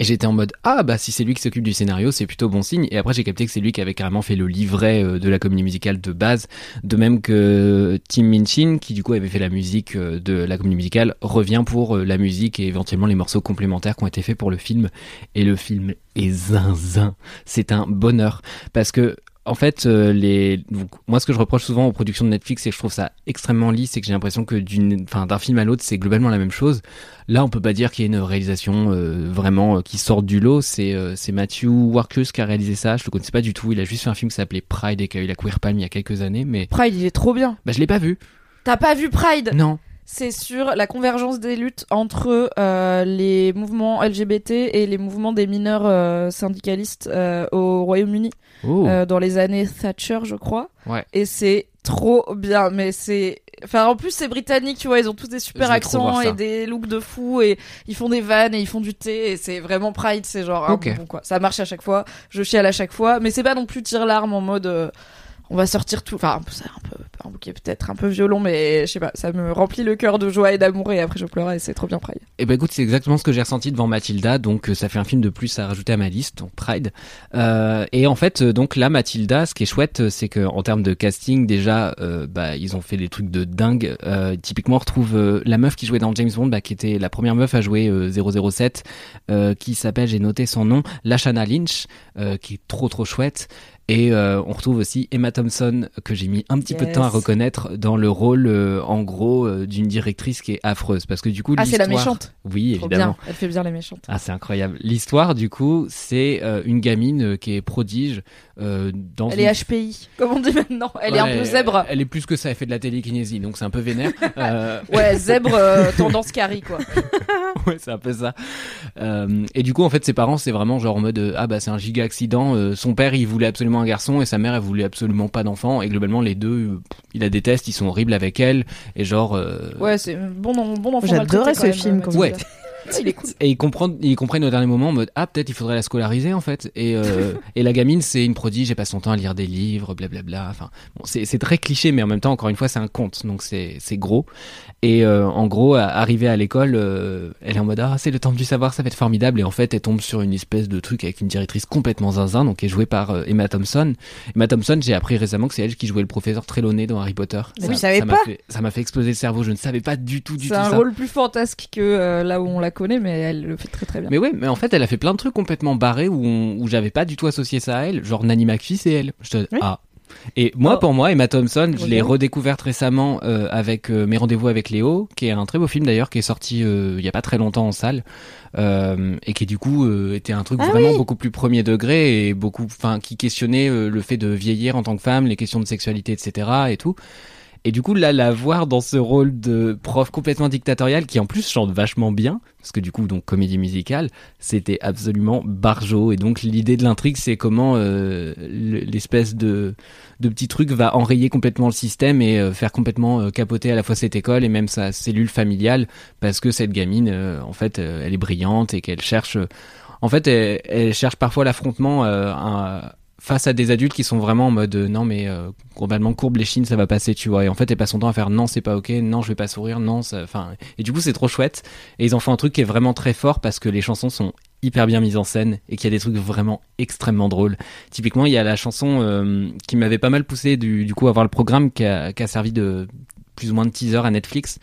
Et j'étais en mode ah bah si c'est lui qui s'occupe du scénario c'est plutôt bon signe. Et après j'ai capté que c'est lui qui avait carrément fait le livret euh, de la comédie musicale de base. De même que Tim Minchin qui du coup avait fait la musique euh, de la comédie musicale revient pour euh, la musique et éventuellement les morceaux complémentaires qui ont été faits pour le film. Et le film est zinzin. C'est un bonheur. Parce que en fait, euh, les donc, moi ce que je reproche souvent aux productions de Netflix, c'est que je trouve ça extrêmement lisse, c'est que j'ai l'impression que d'une, enfin d'un film à l'autre, c'est globalement la même chose. Là, on peut pas dire qu'il y ait une réalisation euh, vraiment euh, qui sort du lot. C'est euh, c'est Matthew Warkus qui a réalisé ça. Je le connaissais pas du tout. Il a juste fait un film qui s'appelait Pride et qui a eu la Queer Palm il y a quelques années, mais Pride, il est trop bien. bah je l'ai pas vu. T'as pas vu Pride? Non. C'est sur la convergence des luttes entre euh, les mouvements LGBT et les mouvements des mineurs euh, syndicalistes euh, au Royaume-Uni Oh. euh, dans les années Thatcher, je crois. Ouais. Et c'est trop bien, mais c'est. Enfin, en plus, c'est britannique, tu vois, ils ont tous des super accents et des looks de fou et ils font des vannes et ils font du thé et c'est vraiment Pride, c'est genre un Ok. bonbon, quoi. Ça marche à chaque fois, je chiale à chaque fois, mais c'est pas non plus tire-larme en mode. euh, on va sortir tout. Enfin, c'est un peu un bouquet peut-être un peu violent, mais je sais pas, ça me remplit le cœur de joie et d'amour et après je pleure et c'est trop bien Pride. Eh ben écoute, c'est exactement ce que j'ai ressenti devant Mathilda, donc euh, ça fait un film de plus à rajouter à ma liste, donc Pride. Euh, et en fait, euh, donc là, Mathilda, ce qui est chouette, c'est que en termes de casting, déjà, bah ils ont fait des trucs de dingue. Typiquement, on retrouve la meuf qui jouait dans James Bond, bah, qui était la première meuf à jouer euh, 007, euh, qui s'appelle, j'ai noté son nom, Lashana Lynch, qui est trop trop chouette. Et euh, on retrouve aussi Emma Thompson que j'ai mis un petit peu de temps à reconnaître dans le rôle euh, en gros euh, d'une directrice qui est affreuse parce que du coup Ah, c'est la méchante. Oui, Trop évidemment. bien. Elle fait bien les méchantes. Ah, c'est incroyable. L'histoire, du coup, c'est une gamine qui est prodige dans Elle une... est HPI, comme on dit maintenant. Elle est un peu zèbre. Elle est plus que ça, elle fait de la télékinésie, donc c'est un peu vénère. Ouais, zèbre tendance carry quoi. ouais, c'est un peu ça. Et du coup, en fait, ses parents, c'est vraiment genre en mode ah bah c'est un giga accident. son père, il voulait absolument un garçon et sa mère, elle voulait absolument pas d'enfant. Et globalement, les deux, euh, pff, il la déteste, ils sont horribles avec elle. Et genre, euh, Ouais, c'est bon, bon enfant. J'adorais ce quand même, film euh, quand Ouais. Mathilda. Il est cool. Et ils comprennent, ils comprennent au dernier moment en mode ah peut-être il faudrait la scolariser en fait. Et euh, et la gamine c'est une prodige, elle passe son temps à lire des livres, blablabla. Enfin bon c'est c'est très cliché mais en même temps encore une fois c'est un conte donc c'est c'est gros. Et euh, en gros arrivée à l'école, euh, elle est en mode ah c'est le temps du savoir ça va être formidable et en fait elle tombe sur une espèce de truc avec une directrice complètement zinzin donc qui est jouée par euh, Emma Thompson. Emma Thompson j'ai appris récemment que c'est elle qui jouait le professeur Trelawney dans Harry Potter. Mais Ça- tu savais ça m'a pas fait- Ça m'a fait exploser le cerveau. Je ne savais pas du tout du C'est tout un ça. rôle plus fantasque que euh, là où on la connaît, mais elle le fait très très bien. Mais ouais, mais en fait, elle a fait plein de trucs complètement barrés où, on- où j'avais pas du tout associé ça à elle. Genre Nanny McPhee, c'est elle. Je te... Oui. Ah. Et moi, Oh. pour moi, Emma Thompson, je l'ai redécouverte récemment euh, avec euh, Mes rendez-vous avec Léo, qui est un très beau film d'ailleurs, qui est sorti euh, il y a pas très longtemps en salle, et qui du coup était un truc Ah vraiment oui. beaucoup plus premier degré et beaucoup, enfin, qui questionnait le fait de vieillir en tant que femme, les questions de sexualité, etc. et tout. Et du coup, là, la voir dans ce rôle de prof complètement dictatorial, qui en plus chante vachement bien, parce que du coup, donc comédie musicale, c'était absolument barjo. Et donc, l'idée de l'intrigue, c'est comment euh, le- l'espèce de, petit truc va enrayer complètement le système et euh, faire complètement euh, capoter à la fois cette école et même sa cellule familiale, parce que cette gamine, en fait, elle est brillante et qu'elle cherche... en fait, elle, elle cherche parfois l'affrontement un- face à des adultes qui sont vraiment en mode euh, non mais euh, globalement courbe les chines ça va passer tu vois. Et en fait elle passe son temps à faire non c'est pas ok non je vais pas sourire non ça enfin et du coup c'est trop chouette. Et ils en font un truc qui est vraiment très fort parce que les chansons sont hyper bien mises en scène et qu'il y a des trucs vraiment extrêmement drôles. Typiquement il y a la chanson euh, qui m'avait pas mal poussé du, du coup à voir le programme qui a, qui a servi de plus ou moins de teaser à Netflix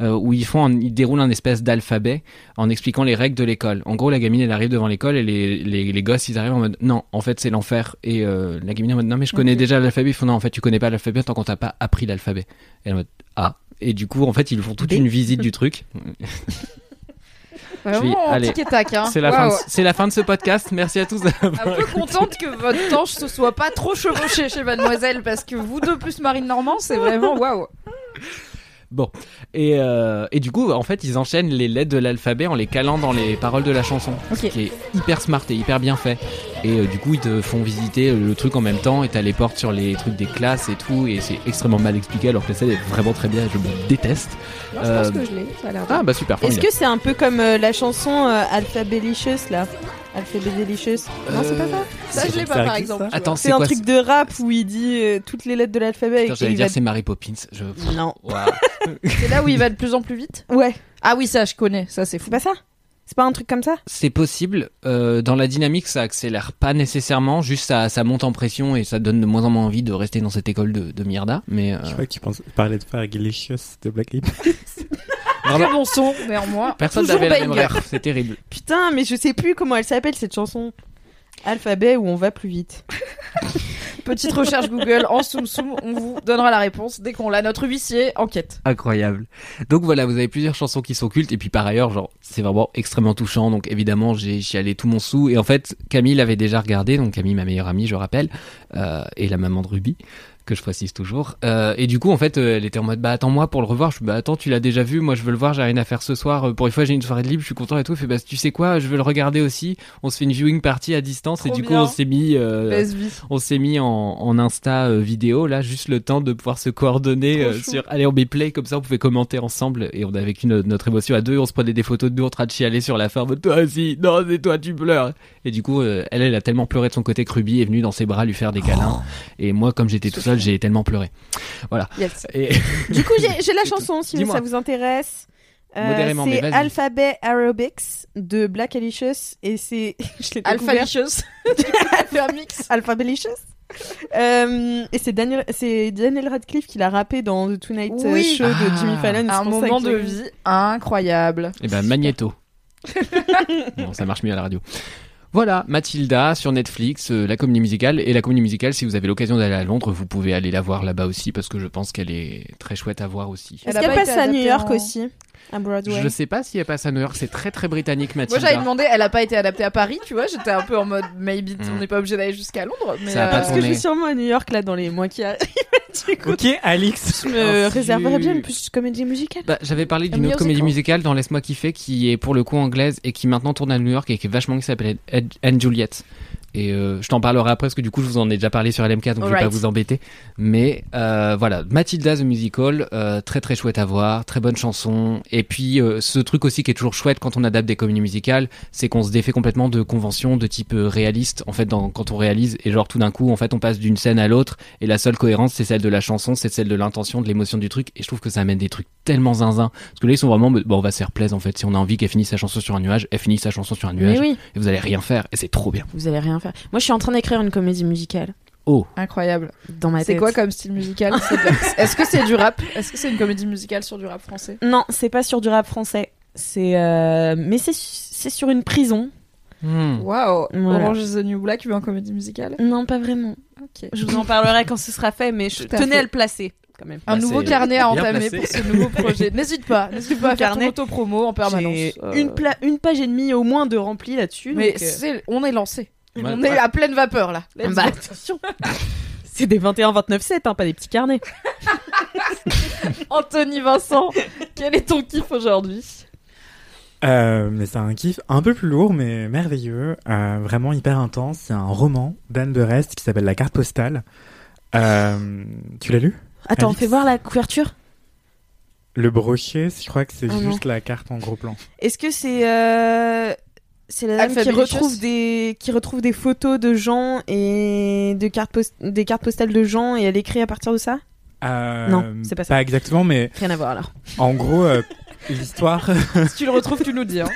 euh, où ils font un- ils déroulent un espèce d'alphabet en expliquant les règles de l'école. En gros, la gamine elle arrive devant l'école et les, les, les gosses ils arrivent en mode non, en fait c'est l'enfer et euh, la gamine en mode non mais je connais déjà l'alphabet. Ils font non en fait tu connais pas l'alphabet tant qu'on t'a pas appris l'alphabet. Et en mode ah et du coup en fait ils font toute une visite du truc. Hein. C'est la fin de, Waouh. c'est la fin de ce podcast. Merci à tous. Un peu contente que votre tanche se soit pas trop chevauchée chez Mademoiselle parce que vous deux plus Marine Normand, c'est vraiment waouh. Bon, et, euh, et du coup, en fait, ils enchaînent les lettres de l'alphabet en les calant dans les paroles de la chanson, ce qui est hyper smart et hyper bien fait. Et euh, du coup, ils te font visiter le truc en même temps, et t'as les portes sur les trucs des classes et tout, et c'est extrêmement mal expliqué, alors que la scène est vraiment très bien, je me déteste. Non, je Euh, pense que je l'ai. Ça a l'air. Ah bah super, Est-ce que c'est un peu comme euh, la chanson euh, Alphabelicious là? Alphabelicious Non, c'est pas ça Ça, je l'ai pas par exemple. Attends, C'est un truc de rap où il dit euh, toutes les lettres de l'alphabet J'allais il dire va... c'est Mary Poppins. Je... Non. C'est là où il va de plus en plus vite? Ouais, Ah oui, ça je connais. Ça c'est fou. c'est pas ça? C'est pas un truc comme ça? C'est possible. Euh, dans la dynamique, ça accélère pas nécessairement. Juste ça, ça monte en pression et ça donne de moins en moins envie de rester dans cette école de, de Mierda. Mais euh, Je crois que tu penses, parlais de faire Delicious de Black Eyed Très bon son, néanmoins. personne n'avait la même ref. C'est terrible. Putain, mais je sais plus comment elle s'appelle cette chanson. Alphabet où on va plus vite. Petite recherche Google en soum soum, on vous donnera la réponse dès qu'on l'a. Notre huissier enquête. Incroyable. Donc voilà, vous avez plusieurs chansons qui sont cultes et puis par ailleurs, genre, c'est vraiment extrêmement touchant. Donc évidemment, j'ai chialé tout mon sou et en fait, Camille l'avait déjà regardé. Donc Camille, ma meilleure amie, je rappelle, euh, et la maman de Ruby. Que je précise toujours. Euh, et du coup, en fait, euh, elle était en mode, bah attends-moi pour le revoir. Je suis, bah attends, tu l'as déjà vu, moi je veux le voir, j'ai rien à faire ce soir. Euh, Pour une fois, j'ai une soirée de libre, je suis content et tout. Fait, bah tu sais quoi, je veux le regarder aussi. On se fait une viewing party à distance et du coup, on s'est mis, euh, on s'est mis en, en Insta euh, vidéo là, juste le temps de pouvoir se coordonner euh, sur, allez on met play comme ça, on pouvait commenter ensemble et on a vécu no- notre émotion à deux. On se prenait des photos de nous en train de chialer sur la mode, Toi aussi, non c'est toi tu pleures. Et du coup, euh, elle, elle a tellement pleuré de son côté que Ruby est venue dans ses bras lui faire des câlins. Et moi, comme j'étais tout seul, j'ai tellement pleuré. Yes. Et Du coup, j'ai la chanson si ça vous intéresse. Euh, c'est. Alphabet Aerobics de Black Alicious et c'est je l'ai Alpha découvert- Licious. fait un mix. Alphabelicious. Euh, et c'est Daniel, c'est Daniel Radcliffe qui l'a rappé dans The Tonight Oui. Show de Ah. Jimmy Fallon. Un moment de vie incroyable. Et ben Magneto. bon, ça marche mieux à la radio. Voilà, Mathilda sur Netflix, euh, la comédie musicale. Et la comédie musicale, si vous avez l'occasion d'aller à Londres, vous pouvez aller la voir là-bas aussi parce que je pense qu'elle est très chouette à voir aussi. Elle Est-ce qu'elle pas passe à New York en- aussi À Broadway? Je sais pas si elle passe à New York, c'est très très britannique Moi Mathilda. j'avais demandé, elle a pas été adaptée à Paris, tu vois, j'étais un peu en mode maybe Mm. on n'est pas obligé d'aller jusqu'à Londres, mais Ça a pas euh, Parce que je vais sûrement à New York là dans les mois qui arrivent. coup, Ok, Alix. je me Oh, réserverais bien une petite comédie musicale. Bah, j'avais parlé d'une Un autre comédie musical. musicale dans Laisse-moi kiffer qui est pour le coup anglaise et qui maintenant tourne à New York et qui est vachement qui s'appelle Ed- Anne Juliet. Et euh, je t'en parlerai après parce que du coup je vous en ai déjà parlé sur LMK donc je vais Alright. pas vous embêter. Mais euh, voilà, Matilda the Musical, euh, très très chouette à voir, très bonne chanson. Et puis ce truc aussi qui est toujours chouette quand on adapte des comédies musicales, c'est qu'on se défait complètement de conventions de type réaliste en fait dans, quand on réalise et genre tout d'un coup en fait on passe d'une scène à l'autre et la seule cohérence c'est celle de la chanson, c'est celle de l'intention, de l'émotion du truc et je trouve que ça amène des trucs tellement zinzin parce que là ils sont vraiment bon on va se faire plaisir en fait si on a envie qu'elle finisse sa chanson sur un nuage, elle finit sa chanson sur un nuage oui, et vous allez rien faire et c'est trop bien. vous allez rien faire. Moi, je suis en train d'écrire une comédie musicale Oh, incroyable. dans ma tête. C'est quoi comme style musical Est-ce que c'est du rap Est-ce que c'est une comédie musicale sur du rap français Non, c'est pas sur du rap français. C'est euh, mais c'est c'est sur une prison. Hmm. Waouh Voilà. Orange is the New Black, mais en comédie musicale Non, pas vraiment. Ok. Je vous en parlerai quand ce sera fait, mais je à tenais fait. à le placer quand même. Un Bah, nouveau carnet à entamer placé. pour ce nouveau projet. N'hésite pas, n'hésite pas à faire ton Carnet. auto-promo en permanence. Euh, une, pla- une page et demie au moins de rempli là-dessus. Mais donc, euh, on est lancé. On est à pleine vapeur là. Let's bah, attention. c'est des 21-29-7, hein, pas des petits carnets. Anthony Vincent, quel est ton kiff aujourd'hui? Euh, mais c'est un kiff un peu plus lourd, mais merveilleux, euh, vraiment hyper intense. C'est un roman d'Anne de Rest qui s'appelle La carte postale. Euh, tu l'as lu? Attends, fais voir la couverture? Le brochet, je crois que c'est non. juste la carte en gros plan. Est-ce que c'est euh, c'est la dame qui retrouve des qui retrouve des photos de gens et de cartes post- des cartes postales de gens et elle écrit à partir de ça? Euh, Non, c'est pas ça. Pas exactement, mais Rien à voir alors. en gros, euh, l'histoire. Si tu le retrouves, tu nous dis. Hein.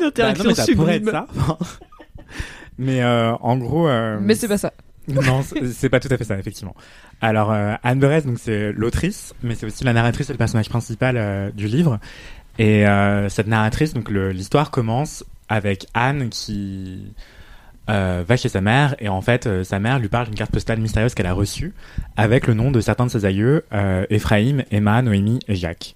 Une Bah non, mais ça pourrait être ça. mais euh, en gros. euh, Mais c'est pas ça. Non, c'est c'est pas tout à fait ça, effectivement. Alors, euh, Anne Berez, donc c'est l'autrice, mais c'est aussi la narratrice et le personnage principal euh, du livre. Et euh, cette narratrice, donc l'histoire commence avec Anne qui euh, va chez sa mère et en fait, euh, sa mère lui parle d'une carte postale mystérieuse qu'elle a reçue avec le nom de certains de ses aïeux, Ephraim, Emma, Noémie et Jacques.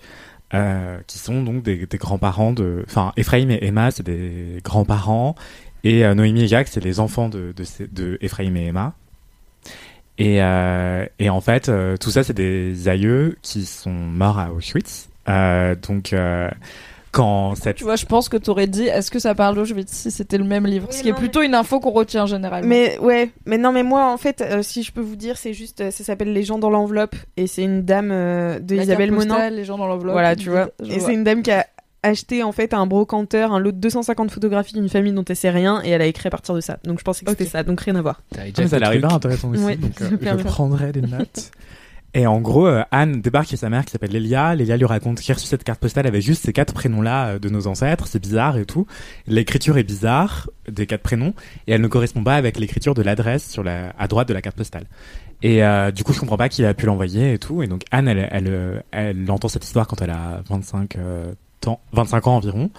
Qui sont donc des, grands-parents de... Enfin, Ephraim et Emma, c'est des grands-parents, et Noémie et Jacques, c'est les enfants de, Ephraim et Emma. Et, en fait, tout ça, c'est des aïeux qui sont morts à Auschwitz. Euh, donc, euh, quand cette... Tu vois, je pense que t'aurais dit est-ce que ça parle d'Auschwitz si c'était le même livre? Oui, Ce qui est plutôt une info qu'on retient généralement. Mais ouais, mais non, mais moi en fait, euh, si je peux vous dire, c'est juste, euh, ça s'appelle Les gens dans l'enveloppe et c'est une dame euh, de La Isabelle Monin. postale, les gens dans l'enveloppe. Voilà, tu vois. Et c'est une dame qui a acheté en fait à un brocanteur un lot de 250 photographies d'une famille dont elle sait rien et elle a écrit à partir de ça. Donc je pensais que c'était ça, donc rien à voir. Ah, mais ça a l'air intéressant aussi, Ouais, donc euh, je prendrai des notes. Et en gros, euh, Anne débarque chez sa mère qui s'appelle Lélia. Lélia lui raconte qu'il a reçu cette carte postale avec juste ces quatre prénoms-là euh, de nos ancêtres. C'est bizarre et tout. L'écriture est bizarre des quatre prénoms et elle ne correspond pas avec l'écriture de l'adresse sur la à droite de la carte postale. Et euh, du coup, je comprends pas qui a pu l'envoyer et tout. Et donc Anne, elle, elle, euh, elle entend cette histoire quand elle a 25 euh, temps, 25 ans environ.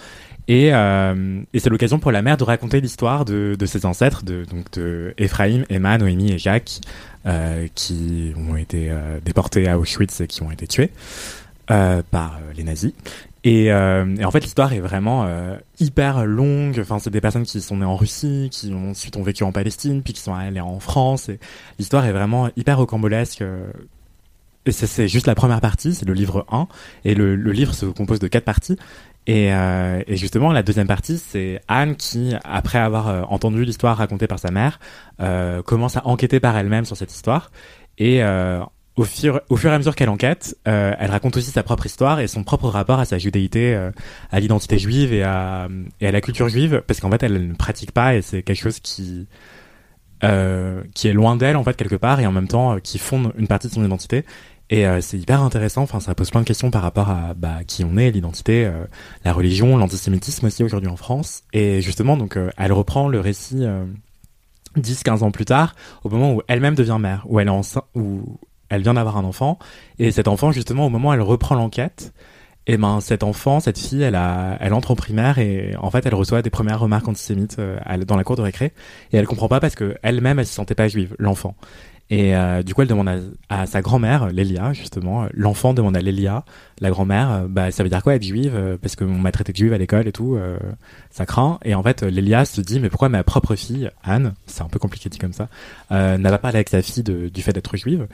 Et, euh, et c'est l'occasion pour la mère de raconter l'histoire de, de ses ancêtres, de, donc de Ephraim, Emma, Noémie et Jacques, qui ont été euh, déportés à Auschwitz et qui ont été tués euh, par euh, les nazis. Et, euh, en fait, l'histoire est vraiment euh, hyper longue. Enfin, c'est des personnes qui sont nées en Russie, qui ont, ensuite ont vécu en Palestine, puis qui sont allées en France. L'histoire est vraiment hyper rocambolesque. euh, Et c'est juste la première partie, c'est le livre 1. Et le, le livre se compose de quatre parties. Et, euh, et justement, la deuxième partie, c'est Anne qui, après avoir euh, entendu l'histoire racontée par sa mère, euh, commence à enquêter par elle-même sur cette histoire. Et euh, au, fur, au fur et à mesure qu'elle enquête, euh, elle raconte aussi sa propre histoire et son propre rapport à sa judéité, euh, à l'identité juive et à, et à la culture juive, parce qu'en fait, elle ne pratique pas et c'est quelque chose qui qui est loin d'elle en fait quelque part et en même temps qui fonde une partie de son identité. Et euh, c'est hyper intéressant. Enfin, ça pose plein de questions par rapport à bah, qui on est, l'identité, euh, la religion, l'antisémitisme aussi aujourd'hui en France. Et justement, donc, euh, elle reprend le récit euh, 10-15 ans plus tard, au moment où elle-même devient mère, où elle est enceinte, où elle vient d'avoir un enfant. Et cet enfant, justement, au moment où elle reprend l'enquête, et ben cet enfant, cette fille, elle a, elle entre en primaire et en fait, elle reçoit des premières remarques antisémites euh, dans la cour de récré et elle comprend pas parce que elle-même, elle se sentait pas juive, l'enfant. Et euh, du coup, elle demande à, sa grand-mère, Lélia, justement. L'enfant demande à Lélia, la grand-mère, euh, bah ça veut dire quoi être juive euh, Parce qu'on m'a traité de juive à l'école et tout, euh, ça craint. Et en fait, euh, Lélia se dit, mais pourquoi ma propre fille, Anne, c'est un peu compliqué dit comme ça, euh, n'a pas parlé avec sa fille du fait d'être juive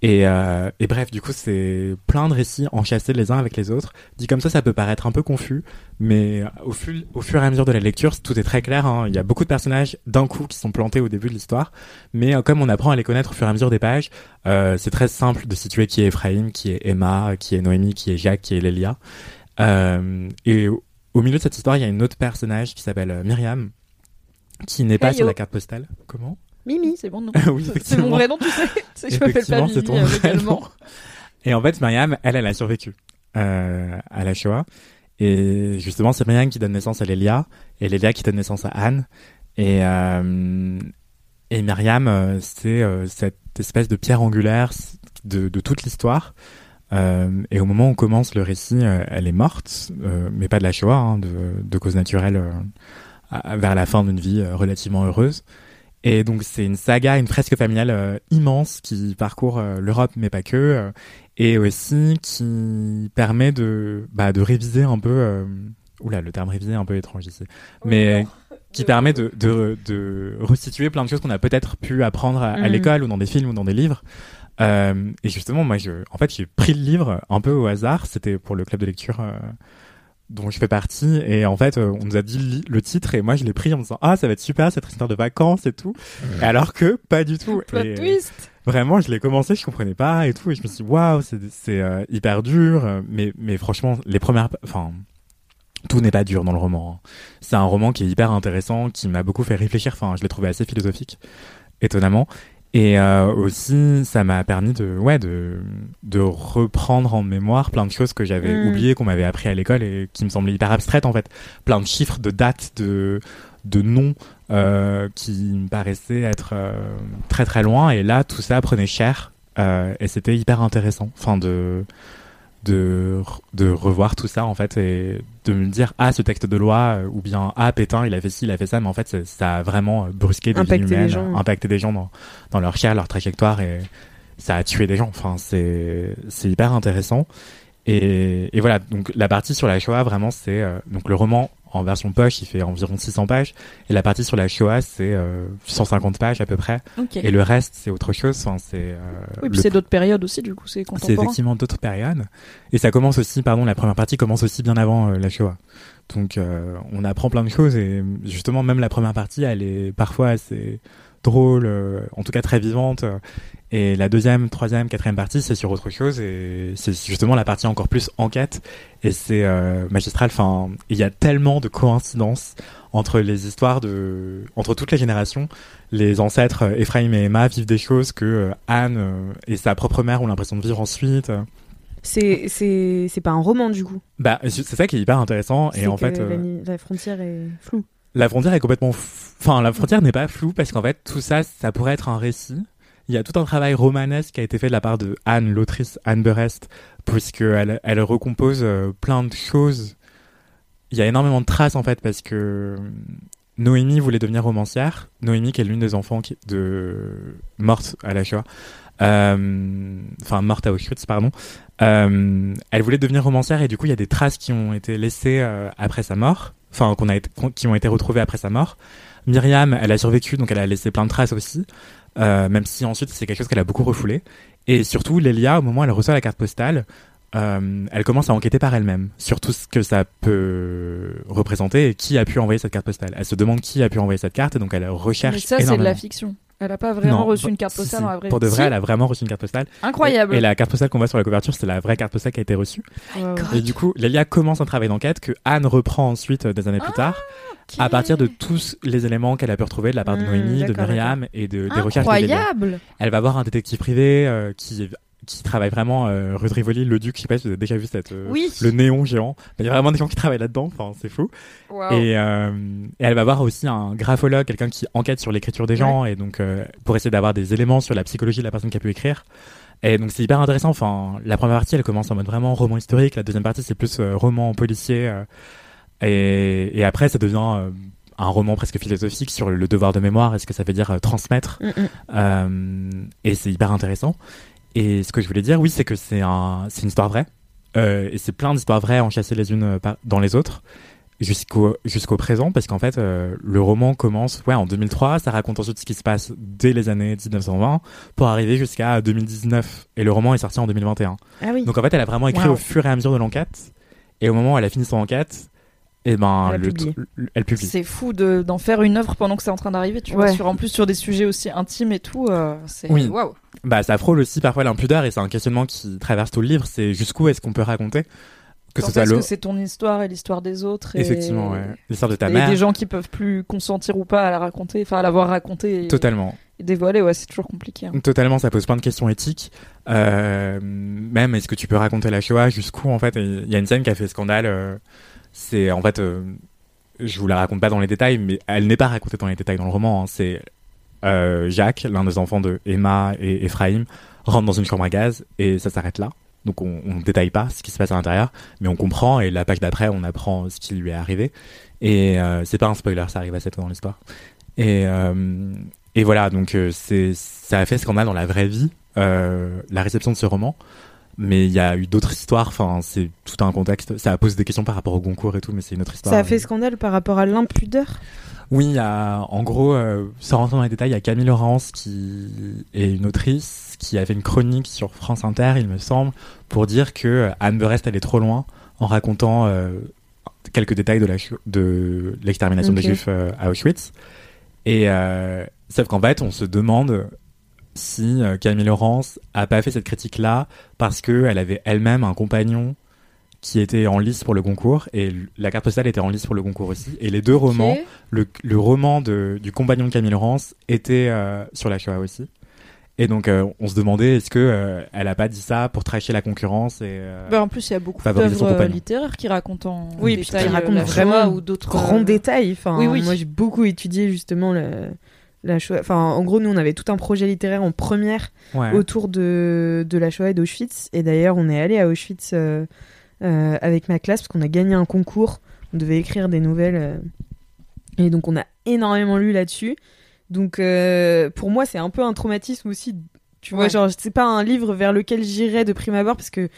et, euh, et bref, du coup, c'est plein de récits enchâssés les uns avec les autres. Dit comme ça, ça peut paraître un peu confus, mais au, fur- au fur et à mesure de la lecture, tout est très clair. hein. Il y a beaucoup de personnages d'un coup qui sont plantés au début de l'histoire, mais euh, comme on apprend à les connaître au fur et à mesure des pages, euh, c'est très simple de situer qui est Ephraim, qui est Emma, qui est Noémie, qui est Jacques, qui est Lélia. Euh, et au, au milieu de cette histoire, il y a une autre personnage qui s'appelle euh, Myriam, qui n'est pas sur la carte postale. Comment? Mimi, c'est bon, Oui, C'est mon vrai nom, tu sais. Je m'appelle pas Effectivement, Mimi c'est ton euh, vrai nom. Et en fait, Myriam, elle, elle a survécu euh, à la Shoah. Et justement, c'est Myriam qui donne naissance à Lélia, et Lélia qui donne naissance à Anne. Et, euh, et Myriam, euh, c'est euh, cette espèce de pierre angulaire de, de toute l'histoire. Euh, et au moment où commence le récit, euh, elle est morte, euh, mais pas de la Shoah, hein, de, de cause naturelle, euh, à- vers la fin d'une vie euh, relativement heureuse. Et donc c'est une saga, une fresque familiale euh, immense qui parcourt euh, l'Europe, mais pas que, euh, et aussi qui permet de, bah, de réviser un peu. Euh, oula, le terme réviser est un peu étrange ici, mais qui permet de, de, de restituer plein de choses qu'on a peut-être pu apprendre à, à Mhm. l'école ou dans des films ou dans des livres. Euh, et justement, moi, je, en fait, j'ai pris le livre un peu au hasard. C'était pour le club de lecture euh, dont je fais partie. Et en fait, euh, on nous a dit le titre et moi, je l'ai pris en me disant ah, ça va être super cette histoire de vacances et tout. Alors que pas du tout. Plot Et, twist. Vraiment, je l'ai commencé, je comprenais pas et tout, et je me suis dit waouh, c'est c'est euh, hyper dur, euh, mais mais franchement, les premières, enfin, tout n'est pas dur dans le roman. hein. C'est un roman qui est hyper intéressant, qui m'a beaucoup fait réfléchir. Enfin, je l'ai trouvé assez philosophique, étonnamment. Et euh, aussi, ça m'a permis de, ouais, de, de reprendre en mémoire plein de choses que j'avais Mm. oubliées, qu'on m'avait appris à l'école et qui me semblaient hyper abstraites en fait. Plein de chiffres, de dates, de, de noms euh, qui me paraissaient être euh, très très loin. Et là, tout ça prenait cher euh, et c'était hyper intéressant. Enfin, de de, de revoir tout ça en fait et de me dire ah ce texte de loi euh, ou bien ah Pétain il a fait ci il a fait ça mais en fait ça, ça a vraiment euh, brusqué des Impacté vies des humaines gens. impacté des gens dans, dans leur chair leur trajectoire et ça a tué des gens enfin c'est c'est hyper intéressant et, et voilà donc la partie sur la Shoah vraiment c'est euh, donc le roman en version poche il fait environ 600 pages et la partie sur la Shoah c'est euh, 150 pages à peu près et le reste c'est autre chose enfin c'est euh, Oui, puis le c'est d'autres périodes aussi, du coup, c'est c'est contemporain. effectivement d'autres périodes. Et ça commence aussi, pardon, la première partie commence aussi bien avant euh, la Shoah. Donc euh, on apprend plein de choses et justement même la première partie, elle est parfois assez drôle, euh, en tout cas très vivante. Et la deuxième, troisième, quatrième partie, c'est sur autre chose et c'est justement la partie encore plus enquête et c'est euh, magistral. Enfin, il y a tellement de coïncidences entre les histoires de, entre toutes les générations. Les ancêtres euh, Ephraim et Emma vivent des choses que euh, Anne et sa propre mère ont l'impression de vivre ensuite. C'est c'est c'est pas un roman du coup? Bah, c'est ça qui est hyper intéressant et en fait. la, euh, frontière est floue. La frontière est complètement, f- enfin la frontière n'est pas floue parce qu'en fait tout ça, ça pourrait être un récit. Il y a tout un travail romanesque qui a été fait de la part de Anne, l'autrice Anne Berest, puisque elle, recompose euh, plein de choses. Il y a énormément de traces en fait parce que euh, Noémie voulait devenir romancière. Noémie, qui est l'une des enfants qui, de morte à la Shoah, euh, enfin morte à Auschwitz, pardon. Euh, elle voulait devenir romancière et du coup il y a des traces qui ont été laissées après sa mort, enfin qui ont été retrouvées après sa mort. Myriam, elle a survécu donc elle a laissé plein de traces aussi, euh, même si ensuite c'est quelque chose qu'elle a beaucoup refoulé. Et surtout Lélia, au moment où elle reçoit la carte postale, euh, elle commence à enquêter par elle-même sur tout ce que ça peut représenter et qui a pu envoyer cette carte postale. Elle se demande qui a pu envoyer cette carte et donc elle recherche Mais ça, c'est de la fiction. Elle a pas vraiment Non, reçu bah, une carte postale dans la vraie Pour de vrai, Si. elle a vraiment reçu une carte postale. Incroyable. Et, et la carte postale qu'on voit sur la couverture, c'est la vraie carte postale qui a été reçue. Et du coup, Lélia commence un travail d'enquête que Anne reprend ensuite euh, des années plus tard, à partir de tous les éléments qu'elle a pu retrouver de la part de Mmh, Noémie, de Myriam et de, des recherches de. Incroyable. Elle va voir un détective privé euh, qui qui travaille vraiment euh, rue de Rivoli, le Duc, je sais pas si vous avez déjà vu cette euh, Oui. le néon géant. Il y a vraiment des gens qui travaillent là-dedans, enfin c'est fou. Waouh. Et, euh, et elle va voir aussi un graphologue, quelqu'un qui enquête sur l'écriture des gens et donc pour essayer d'avoir des éléments sur la psychologie de la personne qui a pu écrire. Et donc c'est hyper intéressant. Enfin, la première partie, elle commence en mode vraiment roman historique. La deuxième partie, c'est plus roman policier. Et, et après, ça devient euh, un roman presque philosophique sur le devoir de mémoire et ce que ça veut dire euh, transmettre. Mm, mm. Euh, et c'est hyper intéressant. Et ce que je voulais dire, oui, c'est que c'est un, une histoire vraie. Et c'est plein d'histoires vraies enchâssées les unes dans les autres jusqu'au jusqu'au présent parce qu'en fait le roman commence ouais en 2003 ça raconte ensuite ce qui se passe dès les années 1920 pour arriver jusqu'à 2019 et le roman est sorti en 2021 Ah oui. donc en fait elle a vraiment écrit Wow. au fur et à mesure de l'enquête et au moment où elle a fini son enquête et ben Elle le publie C'est fou de- d'en faire une œuvre pendant que c'est en train d'arriver, tu vois. Sur, en plus, sur des sujets aussi intimes et tout. euh, c'est Oui. waouh. bah ça frôle aussi parfois l'impudeur et c'est un questionnement qui traverse tout le livre c'est jusqu'où est-ce qu'on peut raconter que ce Quand soit est-ce le que c'est ton histoire et l'histoire des autres. Et... effectivement ouais. l'histoire de ta Et mère des gens qui peuvent plus consentir ou pas à la raconter, enfin à l'avoir racontée et, totalement et dévoiler, ouais, c'est toujours compliqué. hein. Totalement, ça pose plein de questions éthiques. Euh, même, est-ce que tu peux raconter la Shoah? Jusqu'où en fait? Et Il y a une scène qui a fait scandale. euh, c'est en fait, euh, je vous la raconte pas dans les détails, mais elle n'est pas racontée dans les détails dans le roman. hein. C'est euh, Jacques, l'un des enfants de Emma et Ephraim, rentre dans une chambre à gaz et ça s'arrête là. Donc on, ne détaille pas ce qui se passe à l'intérieur, mais on comprend et la page d'après on apprend ce qui lui est arrivé. Et euh, c'est pas un spoiler, ça arrive assez tôt dans l'histoire. Et, euh, et voilà, donc euh, c'est ça a fait scandale dans la vraie vie, la réception de ce roman. Mais il y a eu d'autres histoires, enfin c'est tout un contexte. Ça a posé des questions par rapport au Goncourt et tout, mais c'est une autre histoire. Ça a fait scandale par rapport à l'impudeur? Oui, en gros, euh, sans rentrer dans les détails, il y a Camille Laurence qui est une autrice qui a fait une chronique sur France Inter, il me semble, pour dire que euh, Anne Berest allait trop loin en racontant euh, quelques détails de l'extermination des Juifs euh, à Auschwitz. Et sauf qu'en fait, on se demande si euh, Camille Laurence a pas fait cette critique-là parce que elle avait elle-même un compagnon qui était en lice pour le concours et la carte postale était en lice pour le concours aussi. Et les deux romans le, le roman de, du compagnon de Camille Laurence était euh, sur la Shoah aussi. Et donc, euh, on se demandait est-ce que euh, elle a pas dit ça pour tracher la concurrence et euh, Bah, en plus, il y a beaucoup Favoriser son d'œuvres compagnon. littéraires qui racontent en Oui, détail qui racontent la vraiment ou d'autres Grand euh, détail. Enfin, oui, oui. moi j'ai beaucoup étudié justement le, la Shoah. Enfin, en gros, nous on avait tout un projet littéraire en première ouais. autour de, de la Shoah et d'Auschwitz. Et d'ailleurs, on est allé à Auschwitz euh, euh, avec ma classe parce qu'on a gagné un concours. On devait écrire des nouvelles. euh, et donc, on a énormément lu là-dessus. Donc, euh, pour moi, c'est un peu un traumatisme aussi. Tu vois, Ouais. genre, c'est pas un livre vers lequel j'irais de prime abord parce que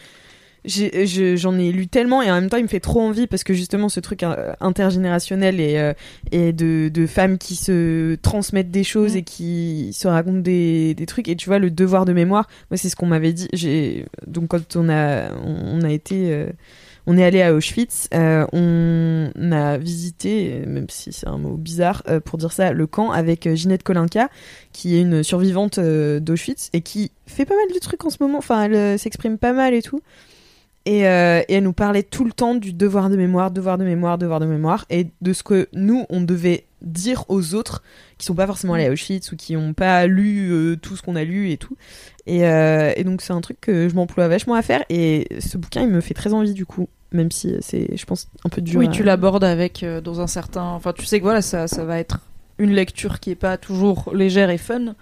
j'en ai, lu tellement et en même temps, il me fait trop envie parce que justement, ce truc euh, intergénérationnel et, euh, et de, de femmes qui se transmettent des choses Mm. et qui se racontent des, des trucs. Et tu vois, le devoir de mémoire, moi, c'est ce qu'on m'avait dit. J'ai donc quand on a on a été euh, on est allé à Auschwitz, euh, on a visité, euh, même si c'est un mot bizarre euh, pour dire ça, le camp avec euh, Ginette Kolinka, qui est une survivante euh, d'Auschwitz et qui fait pas mal de trucs en ce moment. Enfin, elle euh, s'exprime pas mal et tout. Et, euh, et elle nous parlait tout le temps du devoir de mémoire, devoir de mémoire, devoir de mémoire, et de ce que nous, on devait dire aux autres qui sont pas forcément allés à Auschwitz ou qui ont pas lu euh, tout ce qu'on a lu et tout. Et, euh, et donc c'est un truc que je m'emploie vachement à faire, et ce bouquin, il me fait très envie du coup, même si c'est, je pense, un peu dur. Oui, à- tu l'abordes avec dans un certain. Enfin, tu sais que voilà, ça, ça va être une lecture qui est pas toujours légère et fun,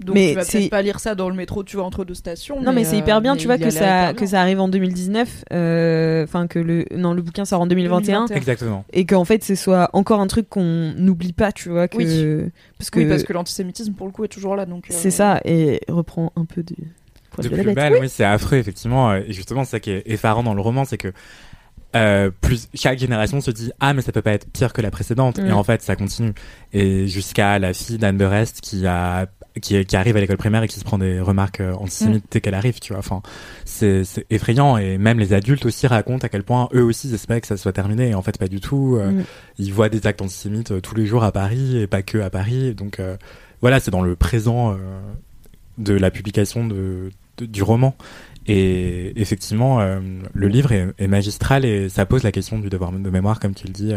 Donc Mais tu vas peut-être pas lire ça dans le métro, tu vois, entre deux stations. Non, mais, c'est hyper bien, euh, tu vois, que ça, que ça arrive en 2019. euh, Enfin, que le. Non, le bouquin sort en 2021. 2021. Exactement. Et qu'en fait, ce soit encore un truc qu'on n'oublie pas, tu vois. Que... Oui. Parce que. Oui, parce que l'antisémitisme, pour le coup, est toujours là. donc. euh, C'est ça, et reprend un peu de. de plus bête. belle, oui, c'est affreux effectivement. Et justement, c'est ça qui est effarant dans le roman, c'est que euh, plus chaque génération se dit ah mais ça peut pas être pire que la précédente Mm. et en fait ça continue et jusqu'à la fille d'Anne Berest qui a qui, qui arrive à l'école primaire et qui se prend des remarques euh, antisémites dès qu'elle arrive tu vois enfin c'est effrayant et même les adultes aussi racontent à quel point eux aussi ils espèrent que ça soit terminé et en fait pas du tout euh, Mm. ils voient des actes antisémites euh, tous les jours à Paris et pas que à Paris donc euh, voilà c'est dans le présent euh, de la publication de, de- du roman et effectivement, le livre est, est magistral et ça pose la question du devoir de mémoire, comme tu le dis,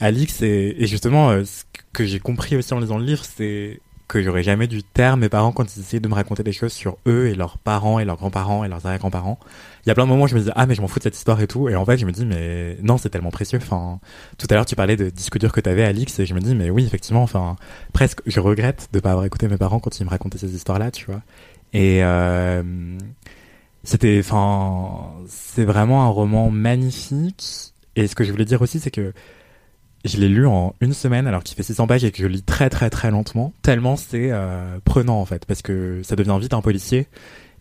Alix. Et, et justement, ce que j'ai compris aussi en lisant le livre, c'est que j'aurais jamais dû taire mes parents quand ils essayaient de me raconter des choses sur eux et leurs parents et leurs grands-parents et leurs arrière-grands-parents. Il y a plein de moments où je me dis ah mais je m'en fous de cette histoire et tout et en fait je me dis mais non c'est tellement précieux enfin tout à l'heure tu parlais de disques durs que t'avais Alix et je me dis mais oui effectivement enfin presque je regrette de pas avoir écouté mes parents quand ils me racontaient ces histoires là tu vois et euh, c'était, enfin, c'est vraiment un roman magnifique. Et ce que je voulais dire aussi, c'est que je l'ai lu en une semaine, alors qu'il fait 600 pages et que je lis très très très lentement. Tellement c'est euh, prenant en fait, parce que ça devient vite un policier.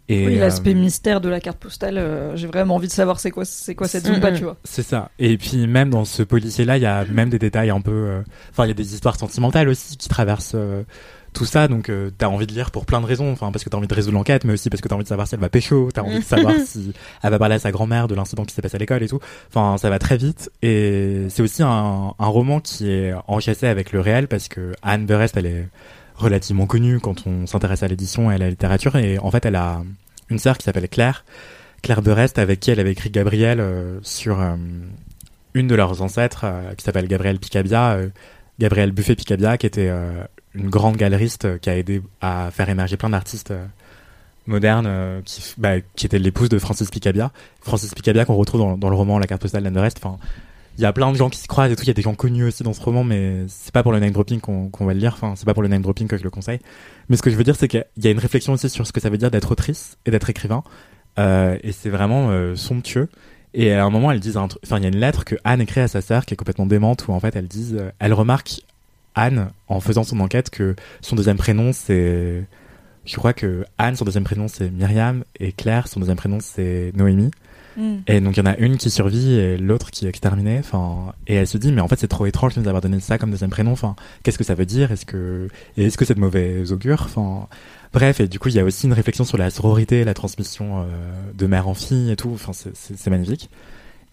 Et Oui, euh, l'aspect mystère de la carte postale, euh, j'ai vraiment envie de savoir c'est quoi, c'est quoi cette Zumba, tu vois. C'est ça. Et puis même dans ce policier-là, il y a même des détails un peu. euh, Enfin, il y a des histoires sentimentales aussi qui traversent euh, tout ça. Donc, euh, t'as envie de lire pour plein de raisons. Enfin, parce que t'as envie de résoudre l'enquête, mais aussi parce que t'as envie de savoir si elle va pécho. T'as envie de savoir si elle va parler à sa grand-mère de l'incident qui s'est passé à l'école et tout. Enfin, ça va très vite. Et c'est aussi un, un roman qui est enchâssé avec le réel parce que Anne Berest, elle est relativement connue quand on s'intéresse à l'édition et à la littérature. Et en fait, elle a une sœur qui s'appelle Claire. Claire Berest, avec qui elle avait écrit Gabriel euh, sur euh, une de leurs ancêtres, euh, qui s'appelle Gabrielle Picabia, euh, Gabrielle Buffet-Picabia, qui était euh, une grande galeriste euh, qui a aidé à faire émerger plein d'artistes euh, modernes, euh, qui, bah, qui était l'épouse de Francis Picabia. Francis Picabia qu'on retrouve dans, dans le roman La carte postale d'Anne de Rest. Enfin, il y a plein de gens qui se croisent et tout. Il y a des gens connus aussi dans ce roman, mais c'est pas pour le name dropping qu'on qu'on va le lire. Enfin, c'est pas pour le name dropping que je le conseille. Mais ce que je veux dire, c'est qu'il y a une réflexion aussi sur ce que ça veut dire d'être autrice et d'être écrivain. Et c'est vraiment somptueux. Et à un moment, elle disent. Enfin, il y a une lettre que Anne écrit à sa sœur qui est complètement démente, où en fait, elle disent, euh, elle remarque Anne en faisant son enquête que son deuxième prénom c'est, je crois que Anne son deuxième prénom c'est Myriam et Claire son deuxième prénom c'est Noémie. Mm. Et donc il y en a une qui survit et l'autre qui est exterminée. Enfin, et elle se dit mais en fait c'est trop étrange de nous avoir donné ça comme deuxième prénom. Enfin, qu'est-ce que ça veut dire? Est-ce que et est-ce que c'est de mauvais augure? Enfin, bref. Et du coup il y a aussi une réflexion sur la sororité, la transmission euh, de mère en fille et tout. Enfin, c'est magnifique.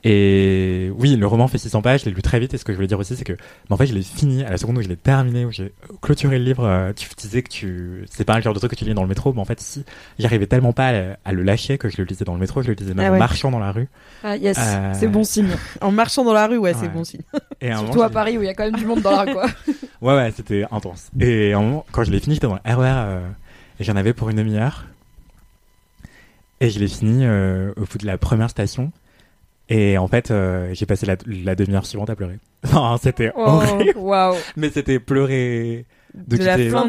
Et oui, le roman fait 600 pages, je l'ai lu très vite. Et ce que je voulais dire aussi, c'est que, mais en fait, je l'ai fini à la seconde où je l'ai terminé, où j'ai clôturé le livre. euh, Tu disais que tu, c'est pas le genre de truc que tu lis dans le métro, mais en fait, si, j'arrivais tellement pas à, le- à le lâcher que je le lisais dans le métro, je le lisais même Ah en marchant dans la rue. Ah yes, Euh, c'est bon signe. En marchant dans la rue, ouais, c'est bon signe. Et un Surtout moment, à Paris où il y a quand même du monde dans la rue, quoi. Ouais, ouais, c'était intense. Et un moment, quand je l'ai fini, j'étais dans le RER euh, et j'en avais pour une demi-heure. Et je l'ai fini au bout de la première station. Et en fait, euh, j'ai passé la, la demi-heure suivante à pleurer. Enfin, c'était Oh, horrible. Mais c'était pleurer de, De la fin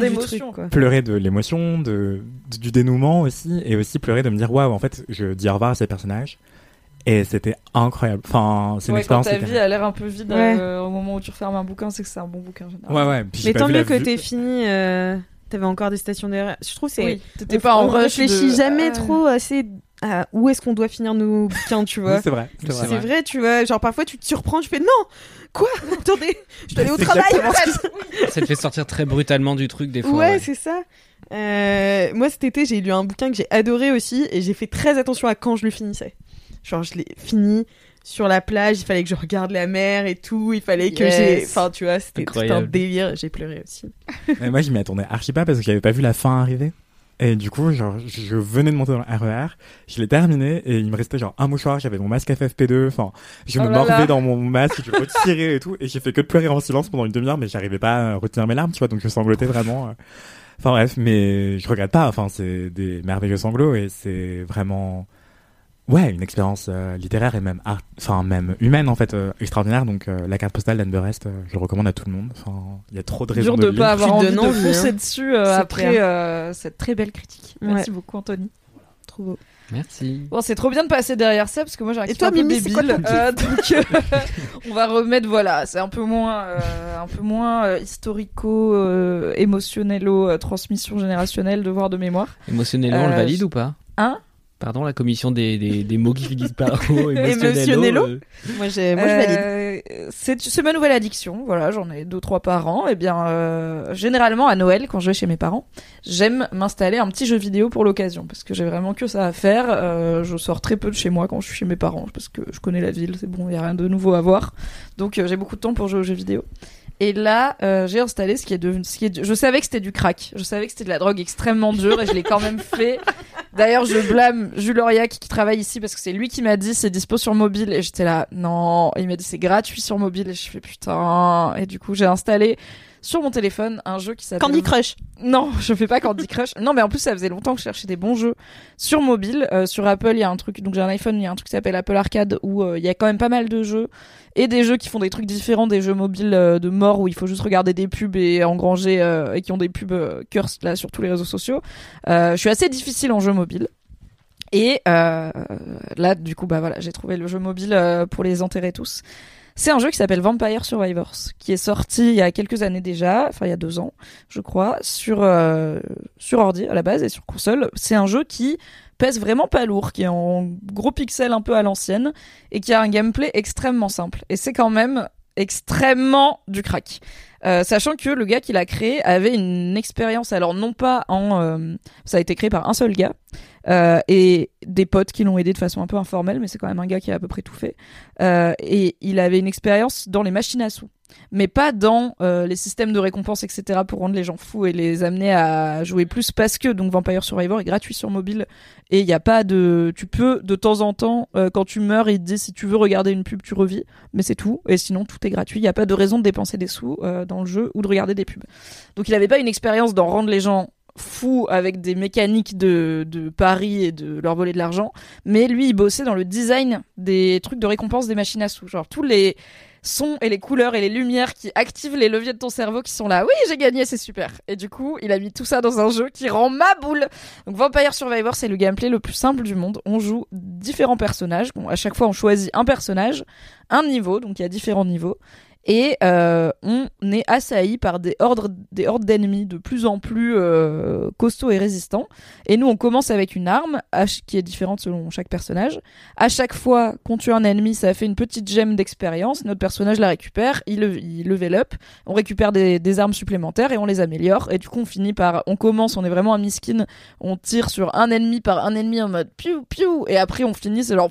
quoi. pleurer de l'émotion, de, de- du dénouement aussi, et aussi pleurer de me dire waouh, en fait, je dis au revoir à ces personnages. Et c'était incroyable. Enfin, c'est une Ouais, quand expérience. ta vie a l'air un peu vide Ouais. euh, au moment où tu refermes un bouquin, c'est que c'est un bon bouquin en général. Ouais, ouais. Puis Mais tant mieux que t'aies fini. euh, T'avais encore des stations derrière. Je trouve que c'est. Oui, t'étais on- pas en rush. de- jamais Ah. trop assez à où est-ce qu'on doit finir nos bouquins, tu Oui, vois. c'est vrai. C'est vrai. C'est vrai, tu vois. Genre parfois tu te surprends, tu fais non, quoi? Attendez, je dois aller au travail. en fait. Ça te fait sortir très brutalement du truc des fois. Ouais, ouais. c'est ça. Euh, moi cet été j'ai lu un bouquin que j'ai adoré aussi et j'ai fait très attention à quand je le finissais. Genre je l'ai fini sur la plage, il fallait que je regarde la mer et tout, il fallait que Yes. j'ai, enfin tu vois, c'était tout un délire. J'ai pleuré aussi. Mais moi, je m'y attendais archi pas parce que j'avais pas vu la fin arriver. Et du coup, genre, je venais de monter dans le RER, je l'ai terminé et il me restait genre un mouchoir, j'avais mon masque FFP2, enfin, je Oh me mordais là. dans mon masque, je retirais et tout, et j'ai fait que de pleurer en silence pendant une demi-heure, mais j'arrivais pas à retenir mes larmes, tu vois, donc je sanglotais vraiment. euh. Enfin bref, mais je regrette pas, enfin, c'est des merveilleux sanglots et c'est vraiment ouais, une expérience euh, littéraire et même art, enfin même humaine en fait euh, extraordinaire. Donc euh, la carte postale d'Anne Berest, euh, je le recommande à tout le monde. Enfin, il y a trop de raisons Dur de, de pas lire. avoir envie de envie, foncer hein. dessus euh, après euh, cette très belle critique. Merci Ouais. beaucoup Anthony. Trop beau. Merci. Bon, c'est trop bien de passer derrière ça parce que moi j'ai un Et kiff toi, un peu Mimi, c'est quoi débile. ton kiff Euh, donc euh, on va remettre voilà, c'est un peu moins euh, un peu moins euh, historico euh, émotionnello euh, transmission générationnelle devoir de mémoire. Émotionnellement, on le valide je- ou pas? Hein? Pardon, la commission des, des, des mots qui finissent par O, Émotionnello émotionnello. euh, Moi, j'ai, moi, je valide. Euh, c'est c'est ma nouvelle addiction. Voilà, j'en ai deux trois par an. Et bien, euh, généralement à Noël, quand je vais chez mes parents, j'aime m'installer un petit jeu vidéo pour l'occasion parce que j'ai vraiment que ça à faire. Euh, je sors très peu de chez moi quand je suis chez mes parents parce que je connais la ville. C'est bon, il y a rien de nouveau à voir. Donc euh, j'ai beaucoup de temps pour jouer aux jeux vidéo. Et là, euh, j'ai installé ce qui est devenu, ce qui est, je savais que c'était du crack. Je savais que c'était de la drogue extrêmement dure et je l'ai quand même fait. D'ailleurs, je blâme Jules Auriac qui travaille ici parce que c'est lui qui m'a dit c'est dispo sur mobile et j'étais là non. Il m'a dit c'est gratuit sur mobile et je fais putain. Et du coup, j'ai installé sur mon téléphone un jeu qui s'appelle Candy Crush. non, je fais pas Candy Crush. Non, mais en plus, ça faisait longtemps que je cherchais des bons jeux sur mobile. Euh, sur Apple, il y a un truc, donc j'ai un iPhone, il y a un truc qui s'appelle Apple Arcade où euh, il y a quand même pas mal de jeux et des jeux qui font des trucs différents des jeux mobiles euh, de mort où il faut juste regarder des pubs et engranger et qui ont des pubs cursed là sur tous les réseaux sociaux. Je suis assez difficile en jeu mobile. Et là, du coup, bah voilà, j'ai trouvé le jeu mobile pour les enterrer tous. C'est un jeu qui s'appelle Vampire Survivors, qui est sorti il y a quelques années déjà, enfin il y a deux ans, je crois, sur euh, sur ordi à la base et sur console. C'est un jeu qui pèse vraiment pas lourd, qui est en gros pixels un peu à l'ancienne et qui a un gameplay extrêmement simple. Et c'est quand même extrêmement du crack. Euh, sachant que le gars qui l'a créé avait une expérience, alors non pas en... euh, ça a été créé par un seul gars, euh, et des potes qui l'ont aidé de façon un peu informelle, mais c'est quand même un gars qui a à peu près tout fait. Euh, et il avait une expérience dans les machines à sous, mais pas dans euh, les systèmes de récompense, etc., pour rendre les gens fous et les amener à jouer plus, parce que donc Vampire Survivor est gratuit sur mobile, et il n'y a pas de... Tu peux, de temps en temps, euh, quand tu meurs, il te dit si tu veux regarder une pub, tu revis, mais c'est tout, et sinon tout est gratuit, il n'y a pas de raison de dépenser des sous dans le jeu ou de regarder des pubs. Donc il n'avait pas une expérience d'en rendre les gens fous avec des mécaniques de, de paris et de leur voler de l'argent, mais lui il bossait dans le design des trucs de récompense des machines à sous, genre tous les sons et les couleurs et les lumières qui activent les leviers de ton cerveau qui sont là. Oui, j'ai gagné, c'est super. Et du coup, il a mis tout ça dans un jeu qui rend ma boule. Donc Vampire Survivor, c'est le gameplay le plus simple du monde. On joue différents personnages. Bon, à chaque fois, on choisit un personnage, un niveau, donc il y a différents niveaux. Et euh, on est assailli par des hordes, des hordes d'ennemis de plus en plus euh, costauds et résistants. Et nous, on commence avec une arme qui est différente selon chaque personnage. À chaque fois qu'on tue un ennemi, ça fait une petite gemme d'expérience. Notre personnage la récupère, il, le- il level up. On récupère des, des armes supplémentaires et on les améliore. Et du coup, on finit par, on commence, on est vraiment un miskin. On tire sur un ennemi par un ennemi en mode piou piou. Et après, on finit, c'est genre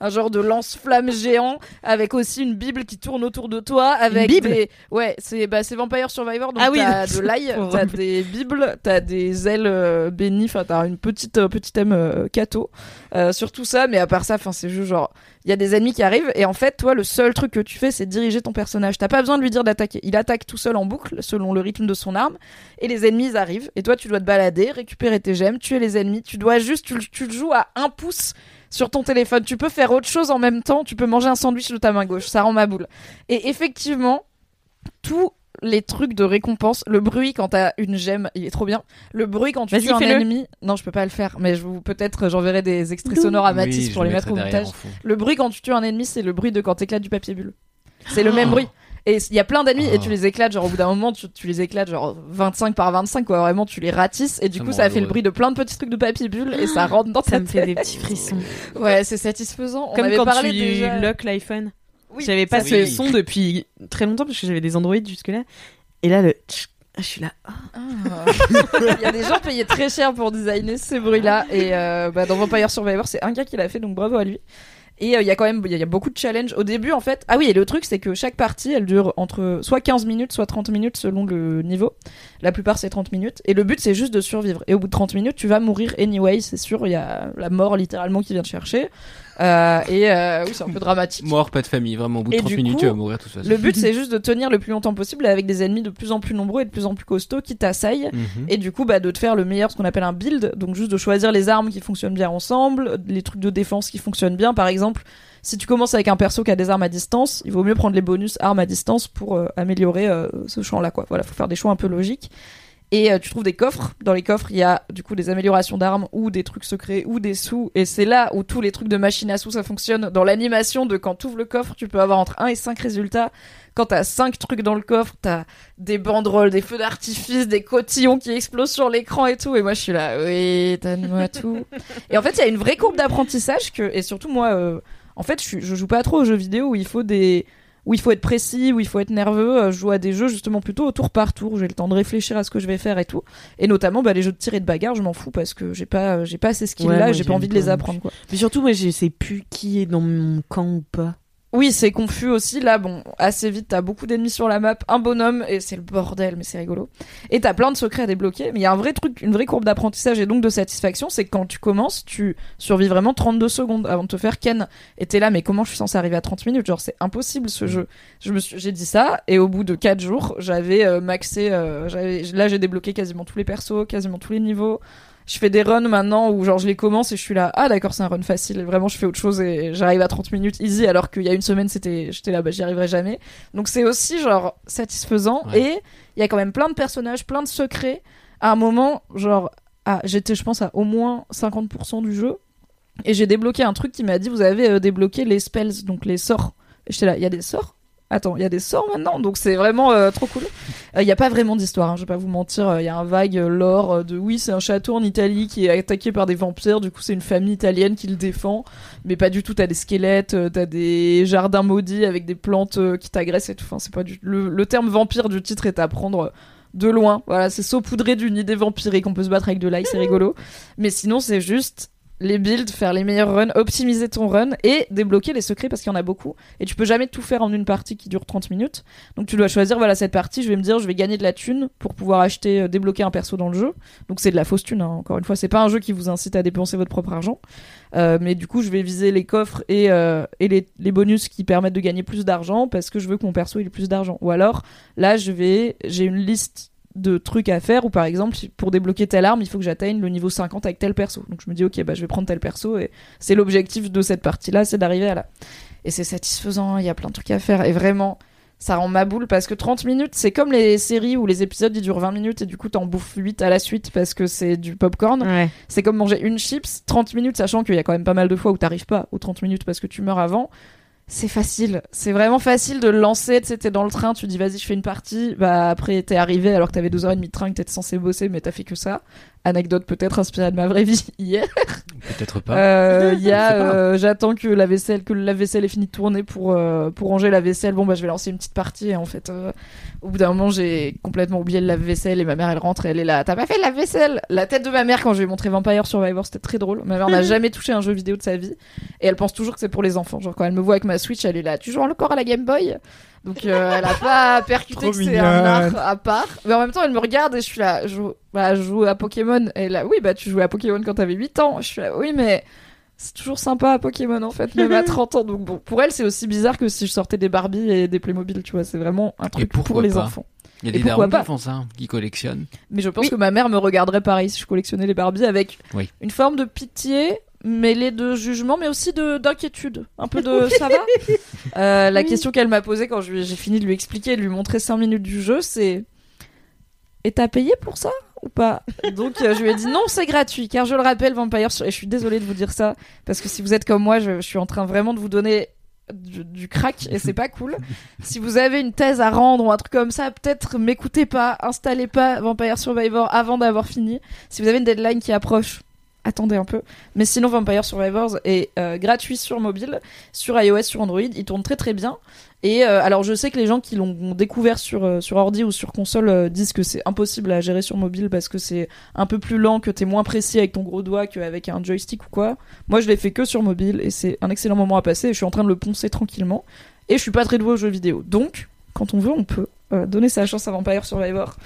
un genre de lance-flamme géant avec aussi une bible qui tourne autour de toi avec bible des ouais c'est bah c'est Vampire Survivor donc Ah oui, t'as de l'ail t'as des bibles t'as des ailes euh, bénies enfin t'as une petite euh, petite M euh, cato euh, sur tout ça mais à part ça enfin c'est juste genre il y a des ennemis qui arrivent et en fait toi le seul truc que tu fais c'est diriger ton personnage. T'as pas besoin de lui dire d'attaquer. Il attaque tout seul en boucle selon le rythme de son arme et les ennemis arrivent et toi tu dois te balader récupérer tes gemmes tuer les ennemis. Tu dois juste tu, tu le joues à un pouce sur ton téléphone. Tu peux faire autre chose en même temps. Tu peux manger un sandwich de ta main gauche. Ça rend ma boule. Et effectivement, tous les trucs de récompense, le bruit quand t'as une gemme, il est trop bien. Le bruit quand tu tues un ennemi, non, je peux pas le faire, mais je vous peut-être j'enverrai des extraits sonores à Mathis Oui, pour les le mettre au montage. Le bruit quand tu tues un ennemi, c'est le bruit de quand t'éclates du papier bulle. C'est le même bruit. Et il y a plein d'ennemis et tu les éclates, genre au bout d'un moment, tu, tu les éclates genre 25 par 25, quoi. Vraiment, tu les ratisses et du Ça coup, ça fait le bruit de plein de petits trucs de papier bulle et ça rentre dans Ça ta me fait des petits frissons. Ouais, c'est satisfaisant. On Comme avait quand parlé tu déjà. lock l'iPhone. Oui, J'avais pas ce son depuis très longtemps parce que j'avais des Android jusque-là. Et là, le tch, je suis là. ah. Ah. Il y a des gens payés très cher pour designer ces bruits-là. Et euh, bah, dans Vampire Survivor, c'est un gars qui l'a fait, donc bravo à lui. Et euh, il y a quand même y a- y a beaucoup de challenges au début en fait. Ah oui, et le truc c'est que chaque partie elle dure entre soit 15 minutes, soit 30 minutes selon le niveau. La plupart c'est 30 minutes et le but c'est juste de survivre. Et au bout de 30 minutes, tu vas mourir anyway, c'est sûr, il y a la mort littéralement qui vient te chercher. Euh, et euh, oui, c'est un peu dramatique. Mort, pas de famille, vraiment. Au bout de Et 30 du minutes, coup, tu vas mourir tout ça. Le but, c'est juste de tenir le plus longtemps possible avec des ennemis de plus en plus nombreux et de plus en plus costauds qui t'assaillent. Mhm. Et du coup, bah, de te faire le meilleur, ce qu'on appelle un build. Donc, juste de choisir les armes qui fonctionnent bien ensemble, les trucs de défense qui fonctionnent bien. Par exemple, si tu commences avec un perso qui a des armes à distance, il vaut mieux prendre les bonus armes à distance pour euh, améliorer euh, ce champ-là, quoi. Voilà, faut faire des choix un peu logiques. Et euh, tu trouves des coffres. Dans les coffres, il y a du coup des améliorations d'armes ou des trucs secrets ou des sous. Et c'est là où tous les trucs de machine à sous ça fonctionne. Dans l'animation de quand tu ouvres le coffre, tu peux avoir entre 1 et 5 résultats. Quand t'as 5 trucs dans le coffre, t'as des banderoles, des feux d'artifice, des cotillons qui explosent sur l'écran et tout. Et moi je suis là, oui, donne-moi tout. et en fait, il y a une vraie courbe d'apprentissage que, et surtout moi, euh, en fait, je, je joue pas trop aux jeux vidéo où il faut des où il faut être précis, où il faut être nerveux. Euh, Je joue à des jeux justement plutôt au tour par tour. où J'ai le temps de réfléchir à ce que je vais faire et tout. Et notamment bah, les jeux de tir et de bagarre, je m'en fous parce que j'ai pas, euh, j'ai pas ces skills là, j'ai pas envie de les apprendre quoi. Mais surtout, moi, je sais plus qui est dans mon camp ou pas. Oui, c'est confus aussi. Là, bon, assez vite, t'as beaucoup d'ennemis sur la map, un bonhomme, et c'est le bordel, mais c'est rigolo. Et t'as plein de secrets à débloquer, mais il y a un vrai truc, une vraie courbe d'apprentissage et donc de satisfaction, c'est que quand tu commences, tu survis vraiment 32 secondes avant de te faire ken. Et t'es là, mais comment je suis censé arriver à 30 minutes? Genre, c'est impossible ce jeu. Je me suis, j'ai dit ça, et au bout de 4 jours, j'avais euh, maxé, euh, j'avais, là, j'ai débloqué quasiment tous les persos, quasiment tous les niveaux. Je fais des runs maintenant où genre je les commence et je suis là ah d'accord c'est un run facile. Et vraiment je fais autre chose et j'arrive à 30 minutes easy alors qu'il y a une semaine c'était j'étais là bah j'y arriverai jamais. Donc c'est aussi genre satisfaisant Ouais. et il y a quand même plein de personnages plein de secrets. À un moment genre ah j'étais je pense à au moins 50% du jeu et j'ai débloqué un truc qui m'a dit vous avez euh, débloqué les spells donc les sorts. J'étais là il y a des sorts? Attends, il y a des sorts maintenant, donc c'est vraiment euh, trop cool. Il n'y a pas vraiment d'histoire, hein, je vais pas vous mentir. Il y a un vague euh, lore euh, de oui, c'est un château en Italie qui est attaqué par des vampires, du coup c'est une famille italienne qui le défend, mais pas du tout. T'as des squelettes, euh, t'as des jardins maudits avec des plantes euh, qui t'agressent et tout. Enfin, c'est pas le, terme vampire du titre est à prendre euh, de loin. Voilà, c'est saupoudré d'une idée vampirique. On peut se battre avec de l'ail, c'est rigolo. Mais sinon, c'est juste les builds, faire les meilleurs runs, optimiser ton run et débloquer les secrets parce qu'il y en a beaucoup. Et tu peux jamais tout faire en une partie qui dure 30 minutes. Donc tu dois choisir, voilà, cette partie, je vais me dire, je vais gagner de la thune pour pouvoir acheter, euh, débloquer un perso dans le jeu. Donc c'est de la fausse thune, hein, encore une fois. C'est pas un jeu qui vous incite à dépenser votre propre argent. Euh, mais du coup, je vais viser les coffres et, euh, les, les bonus qui permettent de gagner plus d'argent parce que je veux que mon perso ait plus d'argent. Ou alors, là, je vais, j'ai une liste de trucs à faire ou par exemple pour débloquer telle arme il faut que j'atteigne le niveau 50 avec tel perso. Donc je me dis ok bah je vais prendre tel perso et c'est l'objectif de cette partie là c'est d'arriver à là. Et c'est satisfaisant il y a plein de trucs à faire. Et vraiment ça rend ma boule parce que 30 minutes c'est comme les séries où les épisodes ils durent 20 minutes et du coup t'en bouffes 8 à la suite parce que c'est du popcorn. Ouais. c'est comme manger une chips 30 minutes sachant qu'il y a quand même pas mal de fois où t'arrives pas aux 30 minutes parce que tu meurs avant c'est facile. C'est vraiment facile de le lancer tu sais t'es dans le train tu dis vas-y je fais une partie. Bah après t'es arrivé alors que t'avais deux heures et demie de train que t'étais censé bosser mais t'as fait que ça anecdote peut-être inspirée de ma vraie vie hier Peut-être pas. euh, Il y a, euh, j'attends que la vaisselle, que la vaisselle ait fini de tourner pour euh, pour ranger la vaisselle. Bon bah je vais lancer une petite partie. Et en fait, euh, au bout d'un moment, j'ai complètement oublié le lave-vaisselle et ma mère elle rentre et elle est là. T'as pas fait la vaisselle La tête de ma mère quand je lui ai montré Vampire Survivor, c'était très drôle. Ma mère n'a jamais touché un jeu vidéo de sa vie et elle pense toujours que c'est pour les enfants. Genre quand elle me voit avec ma Switch, elle est là. Tu joues encore à la Game Boy? Donc euh, elle a pas percuté que c'est un art à part. Mais en même temps, elle me regarde et je suis là, je joue, bah, je joue à Pokémon. Et là, oui, bah tu jouais à Pokémon quand t'avais 8 ans. Je suis là, oui, mais c'est toujours sympa à Pokémon en fait, même à 30 ans. Donc bon, pour elle, c'est aussi bizarre que si je sortais des Barbie et des Playmobil, tu vois. C'est vraiment un truc pour les enfants. Il y a et des darons pas qui font ça, qui collectionnent. Mais je pense Oui. que ma mère me regarderait pareil si je collectionnais les Barbie avec Oui. une forme de pitié mêlée de jugement mais aussi de d'inquiétude. Un peu de ça va? Euh, la question qu'elle m'a posée quand j'ai fini de lui expliquer et de lui montrer 5 minutes du jeu c'est et t'as payé pour ça ou pas? Donc euh, je lui ai dit non c'est gratuit car je le rappelle Vampire et je suis désolée de vous dire ça parce que si vous êtes comme moi je, je suis en train vraiment de vous donner du, du crack et c'est pas cool. Si vous avez une thèse à rendre ou un truc comme ça, peut-être m'écoutez pas, installez pas Vampire Survivor avant d'avoir fini. Si vous avez une deadline qui approche, attendez un peu. Mais sinon, Vampire Survivors est euh, gratuit sur mobile, sur iOS, sur Android. Il tourne très très bien. Et euh, alors, je sais que les gens qui l'ont découvert sur euh, ordi ou sur console disent que c'est impossible à gérer sur mobile parce que c'est un peu plus lent, que t'es moins précis avec ton gros doigt qu'avec un joystick ou quoi. Moi, je l'ai fait que sur mobile et c'est un excellent moment à passer. Et je suis en train de le poncer tranquillement. Et je suis pas très doué aux jeux vidéo. Donc, quand on veut, on peut donner sa chance à Vampire Survivor.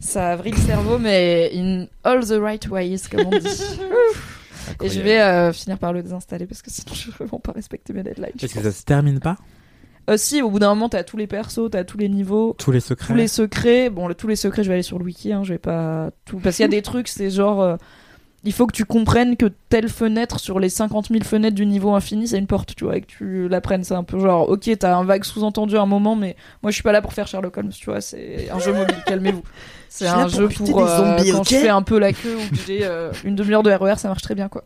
Ça vrille le cerveau, mais in all the right ways, comme on dit. Et je vais euh, finir par le désinstaller parce que sinon je vais vraiment pas respecter mes deadlines. Est-ce que ça se termine pas? Euh, si, au bout d'un moment, t'as tous les persos, t'as tous les niveaux, Tous les secrets tous les secrets. Bon, le- tous les secrets, je vais aller sur le wiki, hein, je vais pas tout. Parce qu'il y a des trucs, c'est genre. euh, il faut que tu comprennes que telle fenêtre sur les 50 000 fenêtres du niveau infini, c'est une porte, tu vois, et que tu l'apprennes. C'est un peu genre, ok, t'as un vague sous-entendu à un moment, mais moi je suis pas là pour faire Sherlock Holmes, tu vois, c'est un jeu mobile, calmez-vous. C'est un pour jeu pour des euh, zombies, quand je fais un peu la queue ou que j'ai euh, une demi-heure de RER, ça marche très bien, quoi.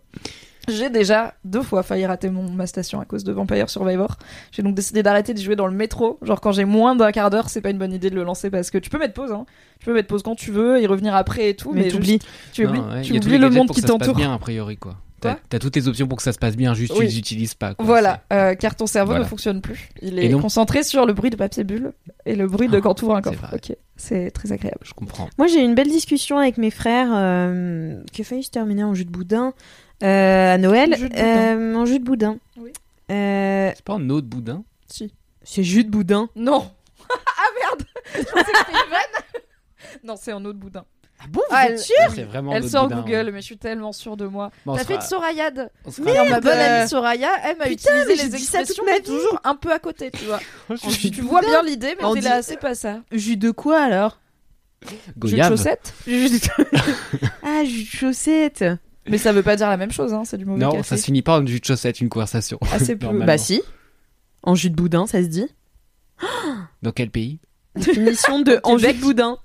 J'ai déjà deux fois failli rater mon, ma station à cause de Vampire Survivor. J'ai donc décidé d'arrêter d'y jouer dans le métro. Genre quand j'ai moins d'un quart d'heure, c'est pas une bonne idée de le lancer parce que tu peux mettre pause. Hein. Tu peux mettre pause quand tu veux, y revenir après et tout. Mais Mais, t'oublies. juste- tu oublies, Non, ouais, tu il y a tous oublies le monde pour qui que ça se passe t'entoure. bien a priori quoi. T'as t'as toutes les options pour que ça se passe bien, juste tu les utilises pas. Quoi. Voilà, euh, car ton cerveau Voilà. ne fonctionne plus. Il Et est donc- concentré sur le bruit de papier bulle et le bruit de quand tu ouvres un coffre. Ok, c'est très agréable. Je comprends. Moi, j'ai eu une belle discussion avec mes frères euh, qui a failli se terminer en jus de boudin euh, à Noël. Jus de boudin. Euh, en jus de boudin. Oui. Euh, C'est pas un autre boudin Si. c'est jus de boudin. Non. ah merde. Je pensais que c'était une vanne. non, c'est un autre boudin. Ah bon, Ah, elle, C'est vraiment elle notre sort boudin, Google, mais je suis tellement sûre de moi. Bon, on T'as sera- fait de Sorayade. on sera- Alors ma bonne amie Soraya, elle m'a putain, mais utilisé j'ai les dit ça toute expressions, ma mais vie. toujours un peu à côté, tu vois. Je tu vois bien l'idée, mais On t'es dit- là, c'est pas ça. Jus de quoi alors? Jus de Goyave. chaussette? Jus de... ah, jus de chaussette. Mais ça veut pas dire la même chose, hein, c'est du mauvais Non, café. ça se finit pas en jus de chaussette, une conversation. Ah, c'est. Normalement. Bah si. En jus de boudin, ça se dit. Dans quel pays? Définition de en jus de boudin.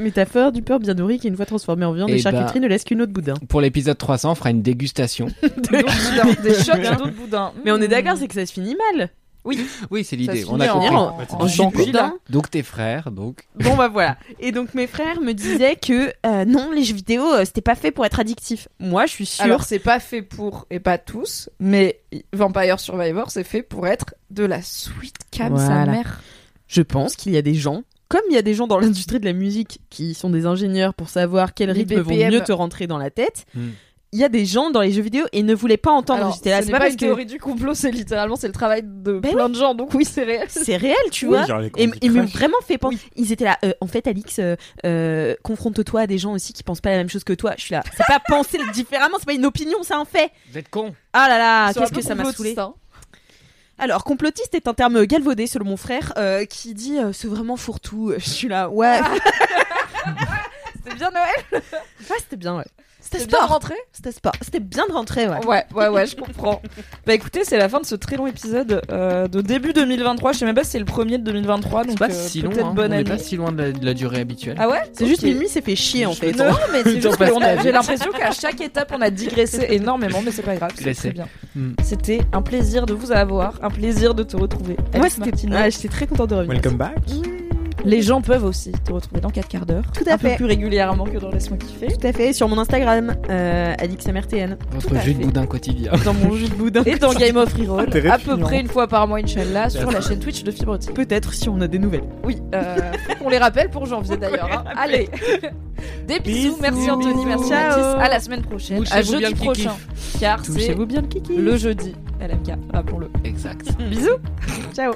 Métaphore du porc bien nourri qui une fois transformé en viande Eh et charcuterie ben- ne laisse qu'une autre boudin. Pour l'épisode 300, on fera une dégustation. Boudins, des chocs d'autres boudins. Mais on est Mmh. d'accord, c'est que ça se finit mal. Oui, c'est Ça l'idée. On a compris. en- en En jus de. Donc tes frères, donc. Bon bah voilà. Et donc mes frères me disaient que euh, non, les jeux vidéo, euh, c'était pas fait pour être addictif. Moi, je suis sûre. Alors c'est pas fait pour, et pas tous, mais Vampire Survivor c'est fait pour être de la sweet cam sa mère. Je pense qu'il y a des gens, comme il y a des gens dans l'industrie de la musique qui sont des ingénieurs pour savoir quels Les rythmes vont mieux te rentrer dans la tête, Hmm. Il y a des gens dans les jeux vidéo et ne voulaient pas entendre. Alors, J'étais là, ce c'est n'est pas, pas parce une que théorie du complot, c'est littéralement c'est le travail de Ben plein de gens, donc oui c'est réel. c'est réel, tu Oui, vois. Et ils m'ont vraiment fait penser. Ils étaient là. euh, en fait, Alix, euh, euh, confronte-toi à des gens aussi qui pensent pas la même chose que toi. Je suis là. C'est pas penser différemment, c'est pas une opinion, c'est un fait. Vous êtes cons. Ah là là, qu'est-ce que ça m'a saoulé. hein. Alors, complotiste est un terme galvaudé selon mon frère euh, qui dit euh, c'est vraiment fourre-tout. Je suis là, ouais. C'était bien Noël Ouais, c'était bien, ouais. C'était bien sport. rentré C'était sport. C'était bien de rentrer, ouais. Ouais, ouais, ouais, je comprends. bah écoutez, c'est la fin de ce très long épisode euh, de début 2023. Je sais même pas si c'est le premier de 2023, donc C'est pas euh, si long. peut-être hein. bonne On est année. pas si loin de la, de la durée habituelle. Ah ouais? C'est juste Ok. Mimi s'est fait chier, en fait. Non, mais c'est juste a- j'ai l'impression qu'à chaque étape on a digressé énormément, mais c'est pas grave, c'est bien. Hmm. C'était un plaisir de vous avoir, un plaisir de te retrouver. Moi, c'était. Martinet. Ouais, j'étais très contente de revenir. Welcome back. Les gens peuvent aussi te retrouver dans 4 quarts d'heure. Tout à un peu fait. plus régulièrement que dans Laisse-moi kiffer. Tout à fait. Sur mon Instagram, euh, AlixMRTN. Votre jus de boudin quotidien. Dans mon jus de boudin. Et dans Game of Reroll, à peu près une fois par mois, Inch'Allah, sur la chaîne Twitch de Fibre Team. Peut-être si on a des nouvelles. Oui, euh, faut qu'on les rappelle pour janvier d'ailleurs. hein. Allez, des bisous, Bisous. merci Anthony, merci Ciao. Mathis. À la semaine prochaine, à jeudi prochain, car c'est Touchez-vous bien le kiki. le jeudi LMK, rappelons-le. Exact. Bisous Ciao.